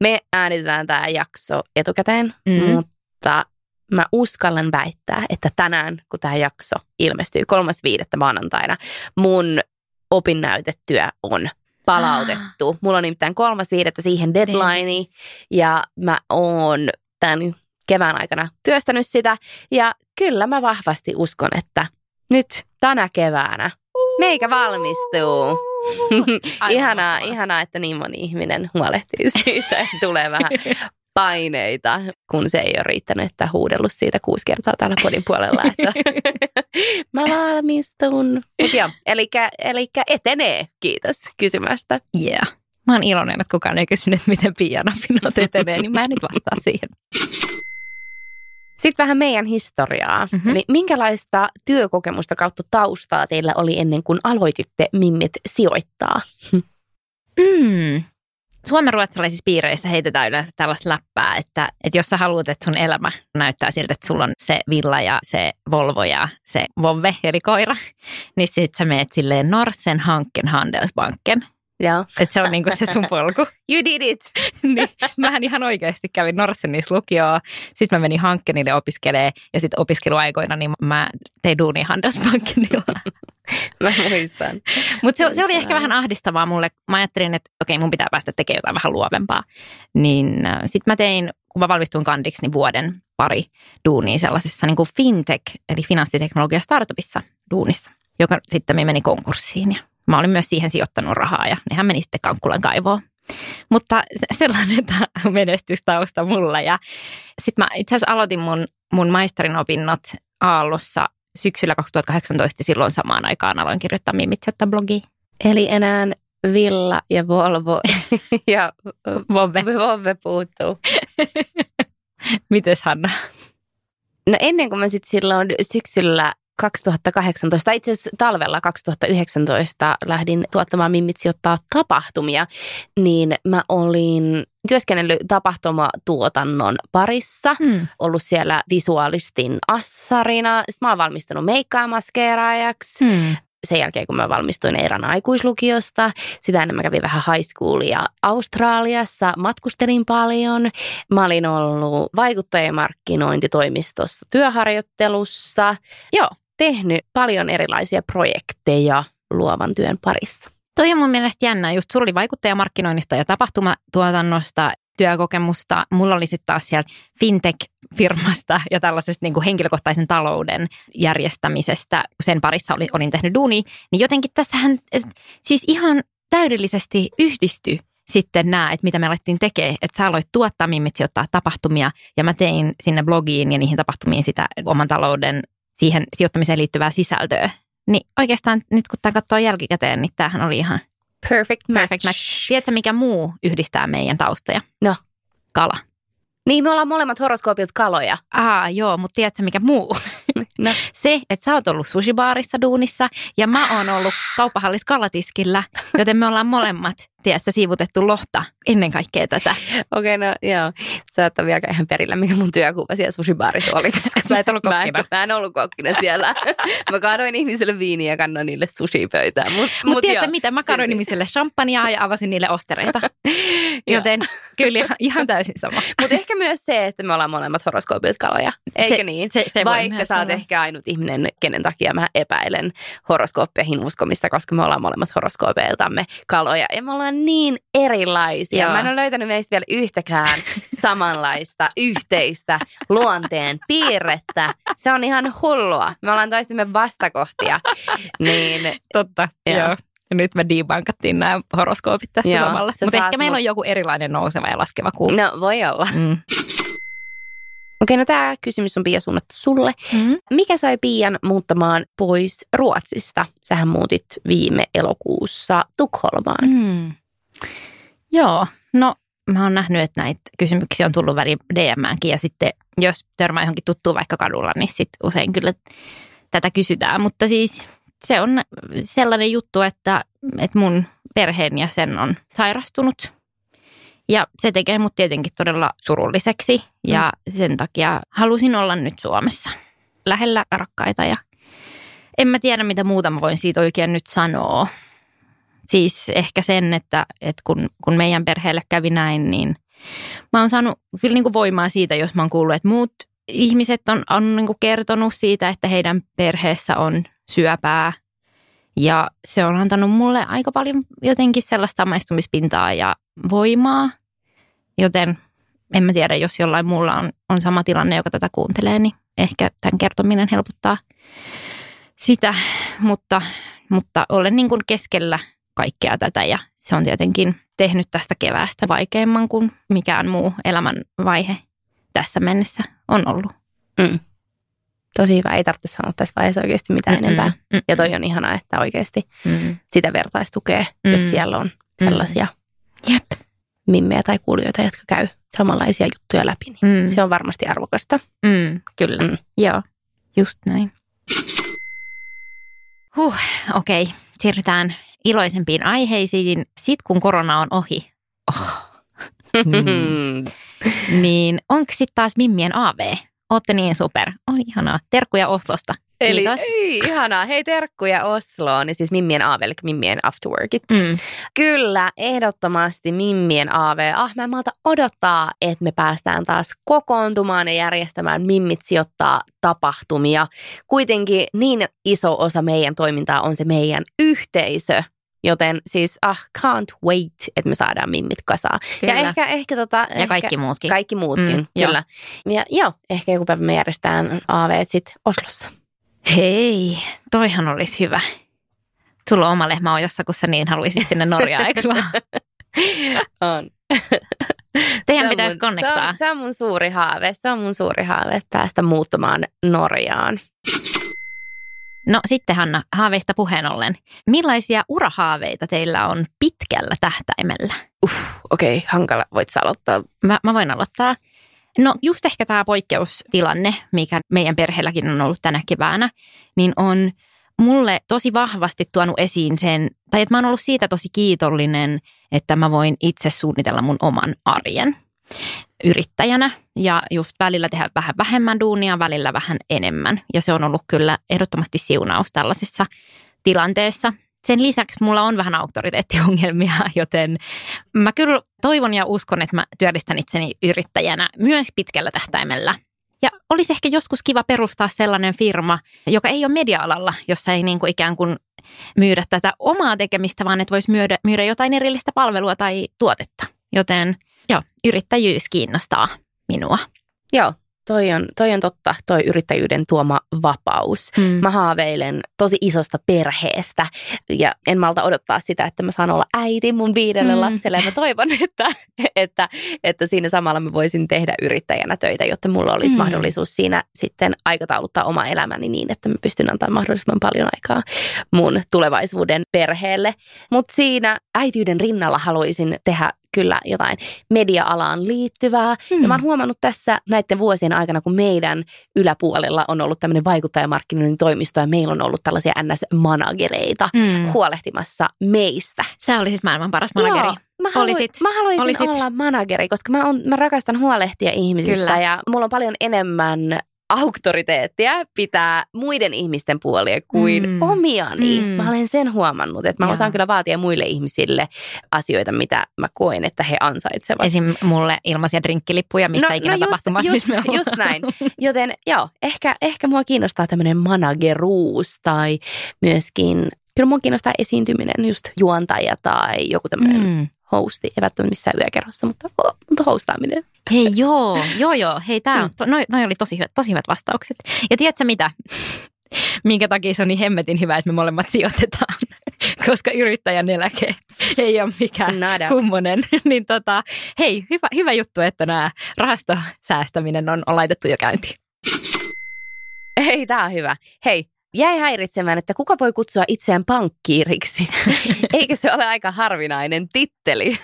Me äänitetään tämä jakso etukäteen, Mhm. mutta mä uskallan väittää, että tänään, kun tämä jakso ilmestyy 3.5. maanantaina, mun opinnäytetyö on palautettu. Mulla on nimittäin 3.5. siihen deadline ja mä oon tämän kevään aikana työstänyt sitä. Ja kyllä mä vahvasti uskon, että nyt tänä keväänä meikä valmistuu. ihanaa, ihanaa, että niin moni ihminen huolehtii siitä, että tulee vähän paineita, kun se ei ole riittänyt, että huudellut siitä kuusi kertaa täällä podin puolella, että mä valmistun. Mutta joo, elikkä, elikkä etenee, kiitos kysymästä. Yeah. Mä oon iloinen, että kukaan ei kysynyt, miten Pian opinnot etenee, niin mä en nyt vastaa siihen. Sitten vähän meidän historiaa. Mhm. Eli minkälaista työkokemusta kautta taustaa teillä oli ennen kuin aloititte Mimmit sijoittaa? Mm. Suomen ruotsalaisissa piireissä heitetään yleensä tällaista läppää, että, että jos sä haluat, että sun elämä näyttää siltä, että sulla on se villa ja se Volvo ja se vovve eli koira, niin sit sä meet silleen Norsen Hanken Handelsbanken. Joo. Että se on niinku se sun polku. You did it! niin, mähän ihan oikeasti kävin Norsenissa lukioon, sitten mä menin Hankkenille opiskelee ja sitten opiskeluaikoina niin mä tein duunia Handelsbankenilla. Mä muistan. Mutta se, se oli ehkä vähän ahdistavaa mulle. Mä ajattelin, että okei, mun pitää päästä tekemään jotain vähän luovempaa. Niin sitten mä tein, kun mä valmistuin kandiksi, niin vuoden pari duunia sellaisessa niin kuin fintech, eli finanssiteknologia startupissa duunissa, joka sitten meni konkurssiin. Ja mä olin myös siihen sijoittanut rahaa ja nehän meni sitten Kankkulan kaivoon. Mutta sellainen ta- menestystausta mulla. Ja sitten mä itse asiassa aloitin mun, mun maisterin opinnot Aallossa syksyllä 2018 silloin samaan aikaan aloin kirjoittaa Mimitsettä blogia. Eli enää Villa ja Volvo ja Vove. Vove puuttuu. Mites Hanna? No ennen kuin mä sitten silloin syksyllä 2018, tai itse asiassa talvella 2019 lähdin tuottamaan Mimmit sijoittaa tapahtumia, niin mä olin työskennellyt tapahtumatuotannon parissa, Hmm. ollut siellä visuaalistin assarina. Sitten mä oon valmistunut meikkaa-maskeeraajaksi. Hmm. Sen jälkeen, kun mä valmistuin Eiran aikuislukiosta, sitä ennen mä kävin vähän high schoolia Australiassa, matkustelin paljon. Mä olin ollut vaikuttajamarkkinointitoimistossa työharjoittelussa. Joo, tehnyt paljon erilaisia projekteja luovan työn parissa. Toi on mun mielestä jännä. Just sulla oli vaikuttajamarkkinoinnista ja tapahtumatuotannosta työkokemusta. Mulla oli sitten taas sieltä fintech-firmasta ja tällaisesta niin kuin henkilökohtaisen talouden järjestämisestä. Sen parissa oli, olin tehnyt duuni. Niin jotenkin tässähän siis ihan täydellisesti yhdistyi sitten nämä, että mitä me alettiin tekemään. Että sä aloit tuottaa Mimmit sijoittaa tapahtumia ja mä tein sinne blogiin ja niihin tapahtumiin sitä oman talouden siihen sijoittamiseen liittyvää sisältöä. Niin oikeastaan nyt kun tämä katsoo jälkikäteen, niin tämähän oli ihan Perfect match. perfect match. Tiedätkö, mikä muu yhdistää meidän taustoja? No. Kala. Niin, me ollaan molemmat horoskoopilta kaloja. Aa, joo, mutta tiedätkö, mikä muu? No. Se, että sä oot ollut sushibaarissa duunissa ja mä oon ollut kauppahallis kalatiskillä, joten me ollaan molemmat, tiedätkö, siivutettu lohta ennen kaikkea tätä. Okei, okay, no joo. Sä et ole vieläkään ihan perillä, mikä mun työkuva siellä sushibaarissa oli. Koska Sä et ollut mä en, kokkina. mä en ollut kokkina siellä. mä kaadoin ihmisille viiniä ja kannoin niille sushi-pöytään. Mut, Mutta mut tiedätkö joo, mitä, mä karoin silti. nimiselle champagnea ja avasin niille ostereita. Joten kyllä ihan, täysin sama. Mutta ehkä myös se, että me ollaan molemmat horoskoopilta kaloja. Eikö Se- niin? se- se Vaikka sä oot ehkä ainut ihminen, kenen takia mä epäilen horoskooppeihin uskomista, koska me ollaan molemmat horoskoopeiltamme kaloja. Ja me ollaan niin erilaisia. Joo. Mä en ole löytänyt meistä vielä yhtäkään samanlaista yhteistä luonteen piirrettä. Se on ihan hullua. Me ollaan toistemme vastakohtia. Niin Totta, Joo. joo. Ja nyt me debunkattiin nämä horoskoopit tässä Joo, samalla. Mutta ehkä meillä mut- on joku erilainen nouseva ja laskeva kuu. no voi olla. Mm. Okei, no tämä kysymys on Pia suunnattu sulle. Mm. Mikä sai Pian muuttamaan pois Ruotsista? Sähän muutit viime elokuussa Tukholmaan. Mm. Joo, no mä oon nähnyt, että näitä kysymyksiä on tullut väliin DMäänkin ja sitten jos törmää johonkin tuttuun vaikka kadulla, niin sit usein kyllä tätä kysytään. Mutta siis se on sellainen juttu, että, että mun perheen ja sen on sairastunut ja se tekee mut tietenkin todella surulliseksi ja sen takia halusin olla nyt Suomessa lähellä rakkaita ja en mä tiedä mitä muuta mä voin siitä oikein nyt sanoa. Siis ehkä sen, että, että kun, kun meidän perheelle kävi näin, niin mä oon saanut kyllä niin kuin voimaa siitä, jos mä oon kuullut, että muut ihmiset on, on niin kuin kertonut siitä, että heidän perheessä on syöpää. Ja se on antanut mulle aika paljon jotenkin sellaista maistumispintaa ja voimaa. Joten en mä tiedä, jos jollain muulla on, on sama tilanne, joka tätä kuuntelee, niin ehkä tämän kertominen helpottaa sitä. Mutta, mutta olen niin kuin keskellä kaikkea tätä ja se on tietenkin tehnyt tästä keväästä vaikeamman kuin mikään muu elämän vaihe tässä mennessä on ollut. Mm. Tosi hyvä, ei tarvitse sanoa tässä vaiheessa oikeasti mitään Mm-mm, enempää. mm-mm. Ja toi on ihanaa, että oikeasti Mm. sitä vertaistukea, Mm. jos siellä on sellaisia Jep. mimmejä tai kuulijoita, jotka käy samanlaisia juttuja läpi. Niin Mm. Se on varmasti arvokasta. Mm, kyllä, Mm. mm. joo, just näin. Huh, okei, okay. siirrytään iloisempiin aiheisiin. Sitten kun korona on ohi, oh, Mm. niin onko sitten taas Mimmien AV? Ootte niin super. Oi ihanaa. Terkkuja Oslosta. Eli Kiitos. ei, ihanaa. Hei terkkuja Osloon, niin siis Mimmien AV, eli Mimmien Afterworkit. Mm. Kyllä, ehdottomasti Mimmien AV. Ah, mä en malta odottaa, että me päästään taas kokoontumaan ja järjestämään Mimmit sijoittaa tapahtumia. Kuitenkin niin iso osa meidän toimintaa on se meidän yhteisö. Joten siis, ah, can't wait, että me saadaan mimmit kasaan. Kyllä. Ja ehkä, ehkä tota... Ja kaikki muutkin. Kaikki muutkin, Mm, mm, joo. kyllä. Ja joo, ehkä joku päivä me järjestetään AV sitten Oslossa. Hei, toihan olisi hyvä. Sulla on oma lehmä ojassa, kun sä niin haluaisit sinne Norjaan, eikö vaan? On. Teidän on pitäisi mun- konnektaa. Se on, se on mun suuri haave. Se on mun suuri haave, päästä muuttamaan Norjaan. No sitten Hanna, haaveista puheen ollen. Millaisia urahaaveita teillä on pitkällä tähtäimellä? Uff, okei, okay, hankala. Voit sä aloittaa? Mä, mä voin aloittaa. No just ehkä tämä poikkeustilanne, mikä meidän perheelläkin on ollut tänä keväänä, niin on mulle tosi vahvasti tuonut esiin sen, tai että mä oon ollut siitä tosi kiitollinen, että mä voin itse suunnitella mun oman arjen yrittäjänä ja just välillä tehdä vähän vähemmän duunia, välillä vähän enemmän. Ja se on ollut kyllä ehdottomasti siunaus tällaisessa tilanteessa. Sen lisäksi mulla on vähän auktoriteettiongelmia, joten mä kyllä toivon ja uskon, että mä työllistän itseni yrittäjänä myös pitkällä tähtäimellä. Ja olisi ehkä joskus kiva perustaa sellainen firma, joka ei ole media-alalla, jossa ei niin kuin ikään kuin myydä tätä omaa tekemistä, vaan että voisi myydä, myydä jotain erillistä palvelua tai tuotetta. Joten joo, yrittäjyys kiinnostaa minua. Joo, toi on, toi on totta, toi yrittäjyyden tuoma vapaus. Mm. Mä haaveilen tosi isosta perheestä ja en malta odottaa sitä, että mä saan olla äiti mun viidelle Mm. lapselle. Ja mä toivon, että, että, että siinä samalla mä voisin tehdä yrittäjänä töitä, jotta mulla olisi mm. mahdollisuus siinä sitten aikatauluttaa oma elämäni niin, että mä pystyn antamaan mahdollisimman paljon aikaa mun tulevaisuuden perheelle. Mutta siinä äitiyden rinnalla haluaisin tehdä kyllä jotain media-alaan liittyvää. Mm. Ja mä oon huomannut tässä näiden vuosien aikana, kun meidän yläpuolella on ollut tämmöinen vaikuttajamarkkinoinnin toimisto ja meillä on ollut tällaisia NS-managereita Mm. huolehtimassa meistä. Sä olisit maailman paras manageri. Joo, mä, haluin, Olisit. mä haluaisin Olisit. olla manageri, koska mä, on, mä rakastan huolehtia ihmisistä Kyllä. ja mulla on paljon enemmän auktoriteettia pitää muiden ihmisten puolia kuin Mm. omiani. Mm. Mm. Mä olen sen huomannut, että mä Joo. osaan kyllä vaatia muille ihmisille asioita, mitä mä koen, että he ansaitsevat. Esim. mulle ilmaisia drinkkilippuja missä no, ikinä no tapahtumassa, just, missä just näin. Joten joo, ehkä, ehkä mua kiinnostaa tämmöinen manageruus tai myöskin, kyllä mua kiinnostaa esiintyminen, just juontaja tai joku tämmöinen mm. Hosti, ei välttämättä missään yökerrossa, mutta, mutta hostaaminen. Hei joo, joo joo, hei tää on, to, noi, noi oli tosi hyvät, tosi hyvät vastaukset. Ja tiedätkö mitä? Minkä takia se on niin hemmetin hyvä, että me molemmat sijoitetaan, koska yrittäjän eläke ei ole mikään Nada. kummonen. niin tota, hei, hyvä, hyvä juttu, että nämä rahastosäästäminen on, on laitettu jo käyntiin. Hei, tää on hyvä. Hei, jäi häiritsemään, että kuka voi kutsua itseään pankkiiriksi? Eikö se ole aika harvinainen titteli?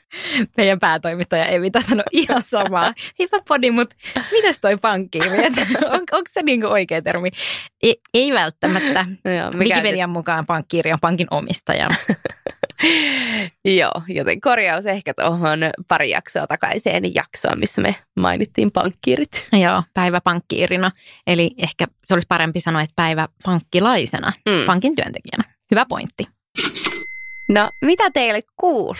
Meidän päätoimittaja Evita sanoi ihan samaa. Hyvä podi, mutta mitäs toi pankkiiri? On, onko se niinku oikea termi? Ei, ei välttämättä. No joo, Wikipedian mukaan pankkiiri on pankin omistaja. Joo, joten korjaus ehkä tuohon pari jaksoa takaisin jaksoon, missä me mainittiin pankkiirit. Joo, päivä pankkiirina. Eli ehkä se olisi parempi sanoa, että päivä pankkilaisena, Mm. pankin työntekijänä. Hyvä pointti. No, mitä teille kuuluu?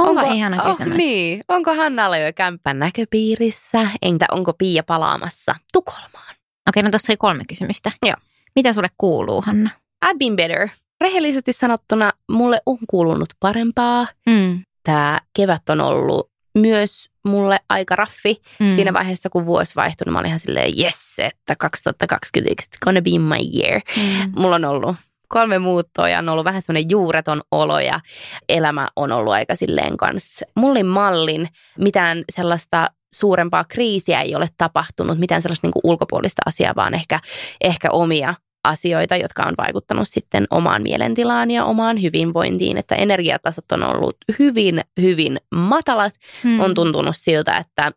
Onpa ihana oh, kysymys. niin. Onko Hannalla jo kämppän näköpiirissä? Entä onko Pia palaamassa Tukholmaan? Okei, no tuossa oli kolme kysymystä. Joo. Mitä sulle kuuluu, Hanna? I've been better. Rehellisesti sanottuna mulle on kuulunut parempaa. Mm. Tämä kevät on ollut myös mulle aika raffi. Mm. Siinä vaiheessa, kun vuosi vaihtui, niin mä olin ihan silleen, yes, että 2020, it's gonna be my year. Mm. Mulla on ollut kolme muuttoa ja on ollut vähän semmoinen juureton olo ja elämä on ollut aika silleen kanssa mullin mallin. Mitään sellaista suurempaa kriisiä ei ole tapahtunut, mitään sellaista niin kuin ulkopuolista asiaa, vaan ehkä, ehkä omia asioita, jotka on vaikuttanut sitten omaan mielentilaan ja omaan hyvinvointiin, että energiatasot on ollut hyvin, hyvin matalat. Hmm. On tuntunut siltä, että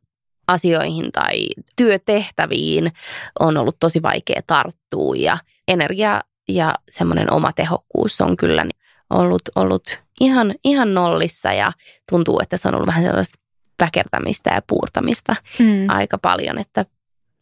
asioihin tai työtehtäviin on ollut tosi vaikea tarttua ja energia ja semmoinen oma tehokkuus on kyllä ollut, ollut ihan, ihan nollissa ja tuntuu, että se on ollut vähän sellaista väkertämistä ja puurtamista mm. aika paljon, että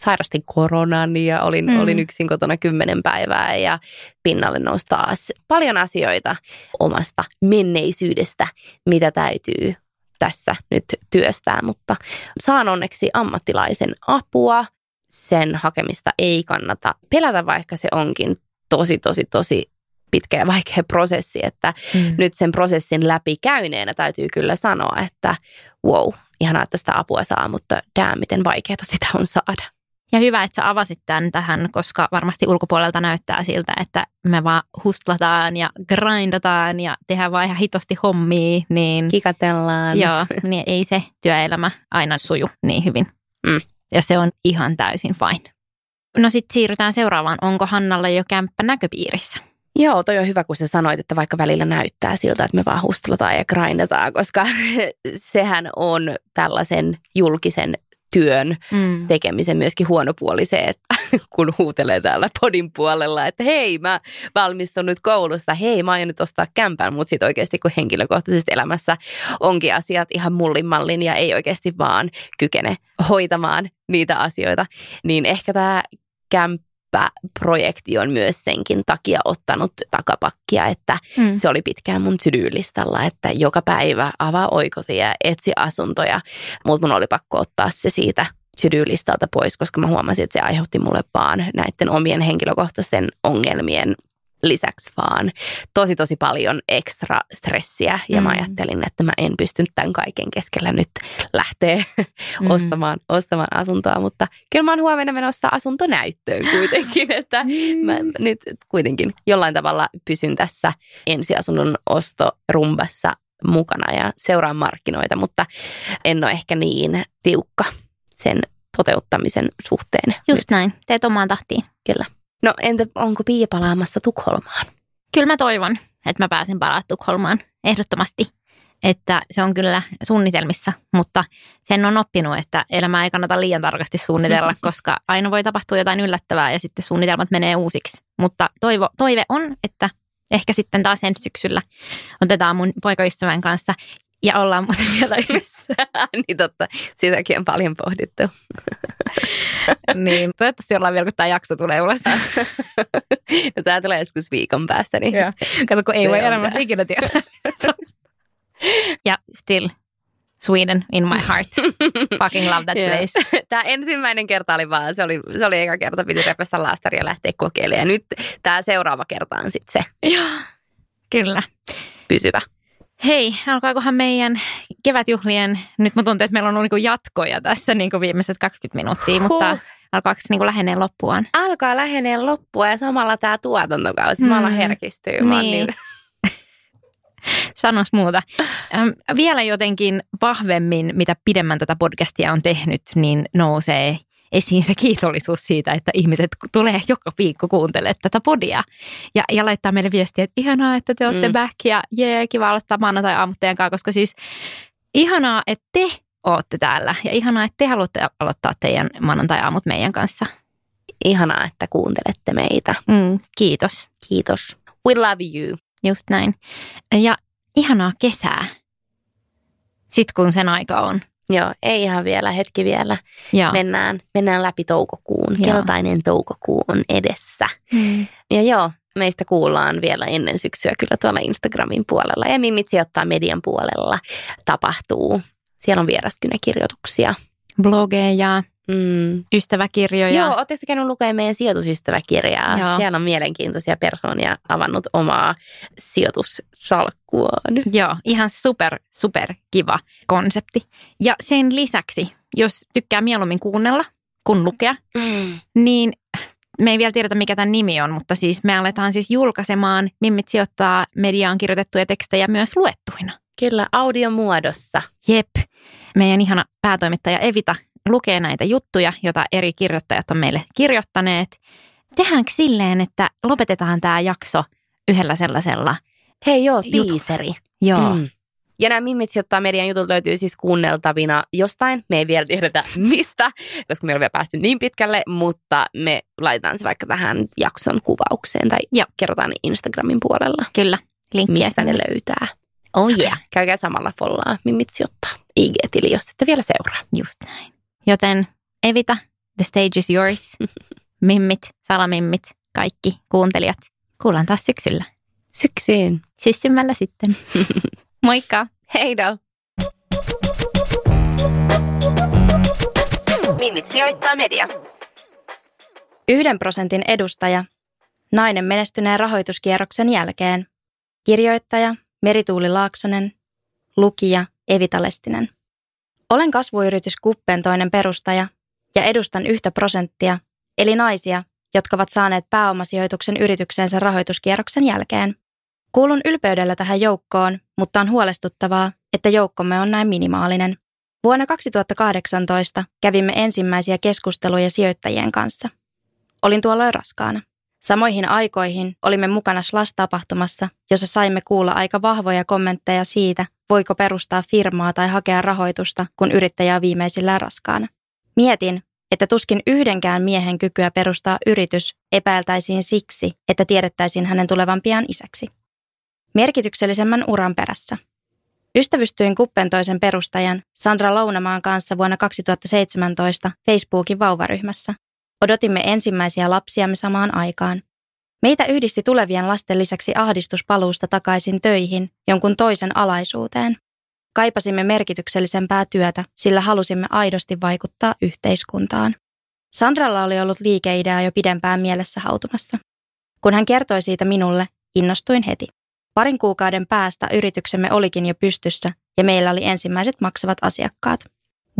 sairastin koronan ja olin, mm. olin yksin kotona kymmenen päivää ja pinnalle nousi taas paljon asioita omasta menneisyydestä, mitä täytyy tässä nyt työstää, mutta saan onneksi ammattilaisen apua. Sen hakemista ei kannata pelätä, vaikka se onkin tosi, tosi, tosi pitkä ja vaikea prosessi, että mm. nyt sen prosessin läpi käyneenä täytyy kyllä sanoa, että wow, ihanaa, että sitä apua saa, mutta damn, miten vaikeaa sitä on saada. Ja hyvä, että sä avasit tämän tähän, koska varmasti ulkopuolelta näyttää siltä, että me vaan hustlataan ja grindataan ja tehdään vaan ihan hitosti hommia. Niin, Kikatellaan. Joo, niin ei se työelämä aina suju niin hyvin. Mm. Ja se on ihan täysin fine. No sitten siirrytään seuraavaan. Onko Hannalla jo kämppä näköpiirissä? Joo, toi on hyvä, kun sä sanoit, että vaikka välillä näyttää siltä, että me vaan hustlataan ja grindataan, koska sehän on tällaisen julkisen työn mm. tekemisen myöskin huono puoli se, että kun huutelee täällä podin puolella, että hei mä valmistun nyt koulusta, hei mä aion nyt ostaa kämpän, mutta sitten oikeasti kun henkilökohtaisesti elämässä onkin asiat ihan mullin mallin ja ei oikeasti vaan kykene hoitamaan niitä asioita, niin ehkä tämä kämppä projekti on myös senkin takia ottanut takapakkia, että mm. se oli pitkään mun sydyylistalla, että joka päivä avaa ja etsi asuntoja, mutta mun oli pakko ottaa se siitä sydyylistalta pois, koska mä huomasin, että se aiheutti mulle vaan näiden omien henkilökohtaisten ongelmien lisäksi vaan tosi tosi paljon ekstra stressiä ja mm. mä ajattelin, että mä en pysty tämän kaiken keskellä nyt lähteä mm. ostamaan, ostamaan asuntoa, mutta kyllä mä oon huomenna menossa asuntonäyttöön kuitenkin, että mä nyt kuitenkin jollain tavalla pysyn tässä ensiasunnon ostorumbassa mukana ja seuraan markkinoita, mutta en ole ehkä niin tiukka sen toteuttamisen suhteen. Just nyt. näin, teet omaan tahtiin. Kyllä. No entä onko Pia palaamassa Tukholmaan? Kyllä mä toivon, että mä pääsen palaamaan Tukholmaan ehdottomasti. Että se on kyllä suunnitelmissa, mutta sen on oppinut, että elämä ei kannata liian tarkasti suunnitella, koska aina voi tapahtua jotain yllättävää ja sitten suunnitelmat menee uusiksi. Mutta toivo, toive on, että ehkä sitten taas ensi syksyllä otetaan mun poikaystävän kanssa ja ollaan muuten vielä yhdessä. niin totta, sitäkin on paljon pohdittu. niin, toivottavasti ollaan vielä, kun tämä jakso tulee ulos. no tämä tulee joskus viikon päästä. Niin Joo. Kato, kun ei voi elämässä ikinä tietää. ja still, Sweden in my heart. Fucking love that place. Tämä ensimmäinen kerta oli vaan, se oli, se oli eka kerta, piti repästä laastaria ja lähteä kokeilemaan. Ja nyt tämä seuraava kerta on sitten se. Joo, kyllä. Pysyvä. Hei, alkaakohan meidän kevätjuhlien, nyt mä tuntun, että meillä on ollut niin jatkoja tässä niin viimeiset 20 minuuttia, huh. mutta alkaako se niin lähenee loppuaan? Alkaa lähenee loppua ja samalla tämä tuotantokausi, mm. mä alan herkistyä. Niin. niin. Sanos muuta. Ähm, vielä jotenkin vahvemmin, mitä pidemmän tätä podcastia on tehnyt, niin nousee esiin se kiitollisuus siitä, että ihmiset tulee joka viikko kuuntelemaan tätä podia ja, ja laittaa meille viestiä, että ihanaa, että te olette mm. back ja jee, kiva aloittaa maanantai aamut teidän kanssa, koska siis ihanaa, että te olette täällä ja ihanaa, että te haluatte aloittaa teidän maanantai-aamut meidän kanssa. Ihanaa, että kuuntelette meitä. Mm, kiitos. Kiitos. We love you. Just näin. Ja ihanaa kesää. Sitten kun sen aika on. Joo, ei ihan vielä, hetki vielä. Joo. Mennään, mennään läpi toukokuun. Joo. Keltainen toukokuu on edessä. Hmm. Ja joo, meistä kuullaan vielä ennen syksyä kyllä tuolla Instagramin puolella. Ja Mimmit sijoittaa median puolella tapahtuu. Siellä on vieraskynäkirjoituksia. Blogeja, mm. ystäväkirjoja. Joo, ootteko käynyt lukemaan meidän sijoitusystäväkirjaa? Joo. Siellä on mielenkiintoisia persoonia avannut omaa sijoitussalkkuaan. Joo, ihan super, super kiva konsepti. Ja sen lisäksi, jos tykkää mieluummin kuunnella kuin lukea, mm. niin me ei vielä tiedetä, mikä tämän nimi on, mutta siis me aletaan siis julkaisemaan Mimmit sijoittaa mediaan kirjoitettuja tekstejä myös luettuina. Kyllä, audiomuodossa. Jep. Meidän ihana päätoimittaja Evita lukee näitä juttuja, joita eri kirjoittajat on meille kirjoittaneet. Tehdäänkö silleen, että lopetetaan tämä jakso yhdellä sellaisella? Hei joo, tiiseri. Joo. Mm. Ja nämä Mimmit sijoittaa median jutut löytyy siis kuunneltavina jostain. Me ei vielä tiedetä mistä, koska me ei ole vielä päästy niin pitkälle, mutta me laitetaan se vaikka tähän jakson kuvaukseen tai Joo. kerrotaan Instagramin puolella, Kyllä. Linkkiä mistä ne löytää. Oh yeah. Käykää samalla follaa Mimmit sijoittaa IG-tili, jos ette vielä seuraa. Just näin. Joten Evita, the stage is yours. Mimmit, salamimmit, kaikki kuuntelijat. Kuullaan taas syksyllä. Syksyyn. Syssymällä sitten. Moikka! Hei do. Mimmit sijoittaa media. Yhden prosentin edustaja, nainen menestyneen rahoituskierroksen jälkeen, kirjoittaja Merituuli Laaksonen, lukija Evita Lestinen. Olen kasvuyritys Kuppen toinen perustaja ja edustan yhtä prosenttia, eli naisia, jotka ovat saaneet pääomasijoituksen yrityksensä rahoituskierroksen jälkeen. Kuulun ylpeydellä tähän joukkoon, mutta on huolestuttavaa, että joukkomme on näin minimaalinen. Vuonna 2018 kävimme ensimmäisiä keskusteluja sijoittajien kanssa. Olin tuolloin raskaana. Samoihin aikoihin olimme mukana Slash-tapahtumassa, jossa saimme kuulla aika vahvoja kommentteja siitä, voiko perustaa firmaa tai hakea rahoitusta, kun yrittäjä on viimeisillään raskaana. Mietin, että tuskin yhdenkään miehen kykyä perustaa yritys epäiltäisiin siksi, että tiedettäisiin hänen tulevan pian isäksi. Merkityksellisemmän uran perässä. Ystävystyin Kuppen toisen perustajan Sandra Lounamaan kanssa vuonna 2017 Facebookin vauvaryhmässä. Odotimme ensimmäisiä lapsiamme samaan aikaan. Meitä yhdisti tulevien lasten lisäksi ahdistus paluusta takaisin töihin jonkun toisen alaisuuteen. Kaipasimme merkityksellisempää työtä, sillä halusimme aidosti vaikuttaa yhteiskuntaan. Sandralla oli ollut liikeidea jo pidempään mielessä hautumassa. Kun hän kertoi siitä minulle, innostuin heti. Parin kuukauden päästä yrityksemme olikin jo pystyssä ja meillä oli ensimmäiset maksavat asiakkaat.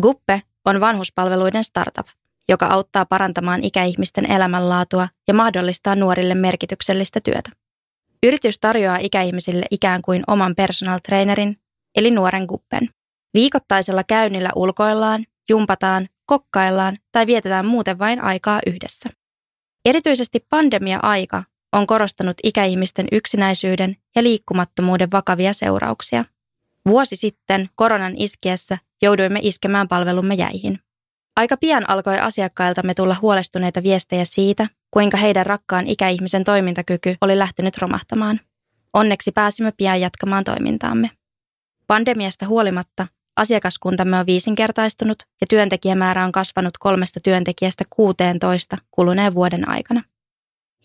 Guppe on vanhuspalveluiden startup, joka auttaa parantamaan ikäihmisten elämänlaatua ja mahdollistaa nuorille merkityksellistä työtä. Yritys tarjoaa ikäihmisille ikään kuin oman personal trainerin, eli nuoren Guppen. Viikoittaisella käynnillä ulkoillaan, jumpataan, kokkaillaan tai vietetään muuten vain aikaa yhdessä. Erityisesti pandemia-aika on korostanut ikäihmisten yksinäisyyden ja liikkumattomuuden vakavia seurauksia. Vuosi sitten koronan iskiessä jouduimme iskemään palvelumme jäihin. Aika pian alkoi asiakkailtamme tulla huolestuneita viestejä siitä, kuinka heidän rakkaan ikäihmisen toimintakyky oli lähtenyt romahtamaan. Onneksi pääsimme pian jatkamaan toimintaamme. Pandemiasta huolimatta asiakaskuntamme on viisinkertaistunut ja työntekijämäärä on kasvanut kolmesta työntekijästä 16 kuluneen vuoden aikana.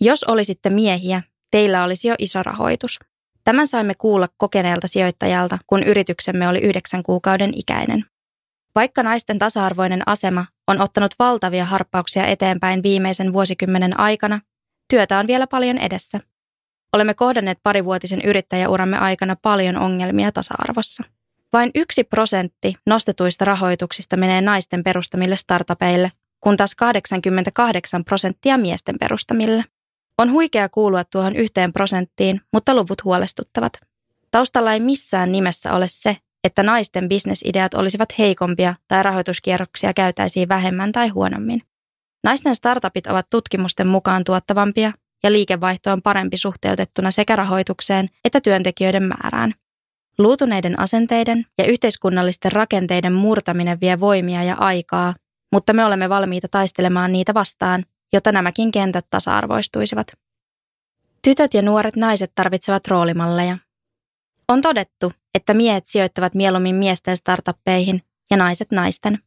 Jos olisitte miehiä, teillä olisi jo iso rahoitus. Tämän saimme kuulla kokeneelta sijoittajalta, kun yrityksemme oli yhdeksän kuukauden ikäinen. Vaikka naisten tasa-arvoinen asema on ottanut valtavia harppauksia eteenpäin viimeisen vuosikymmenen aikana, työtä on vielä paljon edessä. Olemme kohdanneet parivuotisen yrittäjäuramme aikana paljon ongelmia tasa-arvossa. Vain yksi prosentti nostetuista rahoituksista menee naisten perustamille startupeille, kun taas 88 prosenttia miesten perustamille. On huikea kuulua tuohon yhteen prosenttiin, mutta luvut huolestuttavat. Taustalla ei missään nimessä ole se, että naisten bisnesideat olisivat heikompia tai rahoituskierroksia käytäisiin vähemmän tai huonommin. Naisten startupit ovat tutkimusten mukaan tuottavampia ja liikevaihto on parempi suhteutettuna sekä rahoitukseen että työntekijöiden määrään. Luutuneiden asenteiden ja yhteiskunnallisten rakenteiden murtaminen vie voimia ja aikaa, mutta me olemme valmiita taistelemaan niitä vastaan, jotta nämäkin kentät tasa-arvoistuisivat. Tytöt ja nuoret naiset tarvitsevat roolimalleja. On todettu, että miehet sijoittavat mieluummin miesten startuppeihin ja naiset naisten.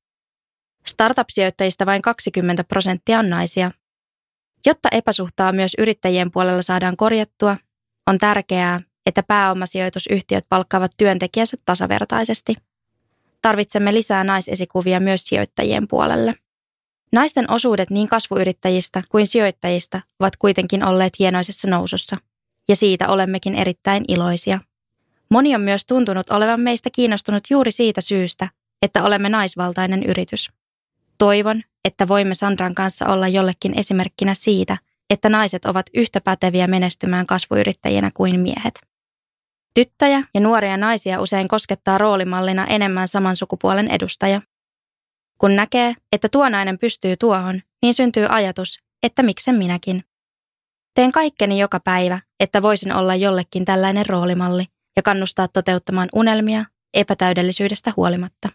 Startup-sijoittajista vain 20 prosenttia on naisia. Jotta epäsuhtaa myös yrittäjien puolella saadaan korjattua, on tärkeää, että pääomasijoitusyhtiöt palkkaavat työntekijänsä tasavertaisesti. Tarvitsemme lisää naisesikuvia myös sijoittajien puolelle. Naisten osuudet niin kasvuyrittäjistä kuin sijoittajista ovat kuitenkin olleet hienoisessa nousussa, ja siitä olemmekin erittäin iloisia. Moni on myös tuntunut olevan meistä kiinnostunut juuri siitä syystä, että olemme naisvaltainen yritys. Toivon, että voimme Sandran kanssa olla jollekin esimerkkinä siitä, että naiset ovat yhtä päteviä menestymään kasvuyrittäjinä kuin miehet. Tyttöjä ja nuoria naisia usein koskettaa roolimallina enemmän saman sukupuolen edustaja. Kun näkee, että tuo nainen pystyy tuohon, niin syntyy ajatus, että miksen minäkin. Teen kaikkeni joka päivä, että voisin olla jollekin tällainen roolimalli ja kannustaa toteuttamaan unelmia epätäydellisyydestä huolimatta.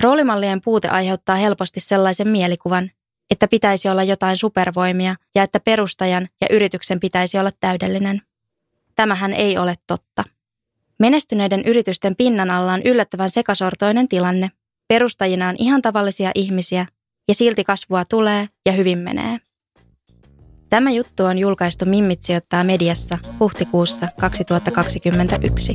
Roolimallien puute aiheuttaa helposti sellaisen mielikuvan, että pitäisi olla jotain supervoimia ja että perustajan ja yrityksen pitäisi olla täydellinen. Tämähän ei ole totta. Menestyneiden yritysten pinnan alla on yllättävän sekasortoinen tilanne. Perustajina on ihan tavallisia ihmisiä ja silti kasvua tulee ja hyvin menee. Tämä juttu on julkaistu Mimmit sijoittaa mediassa huhtikuussa 2021.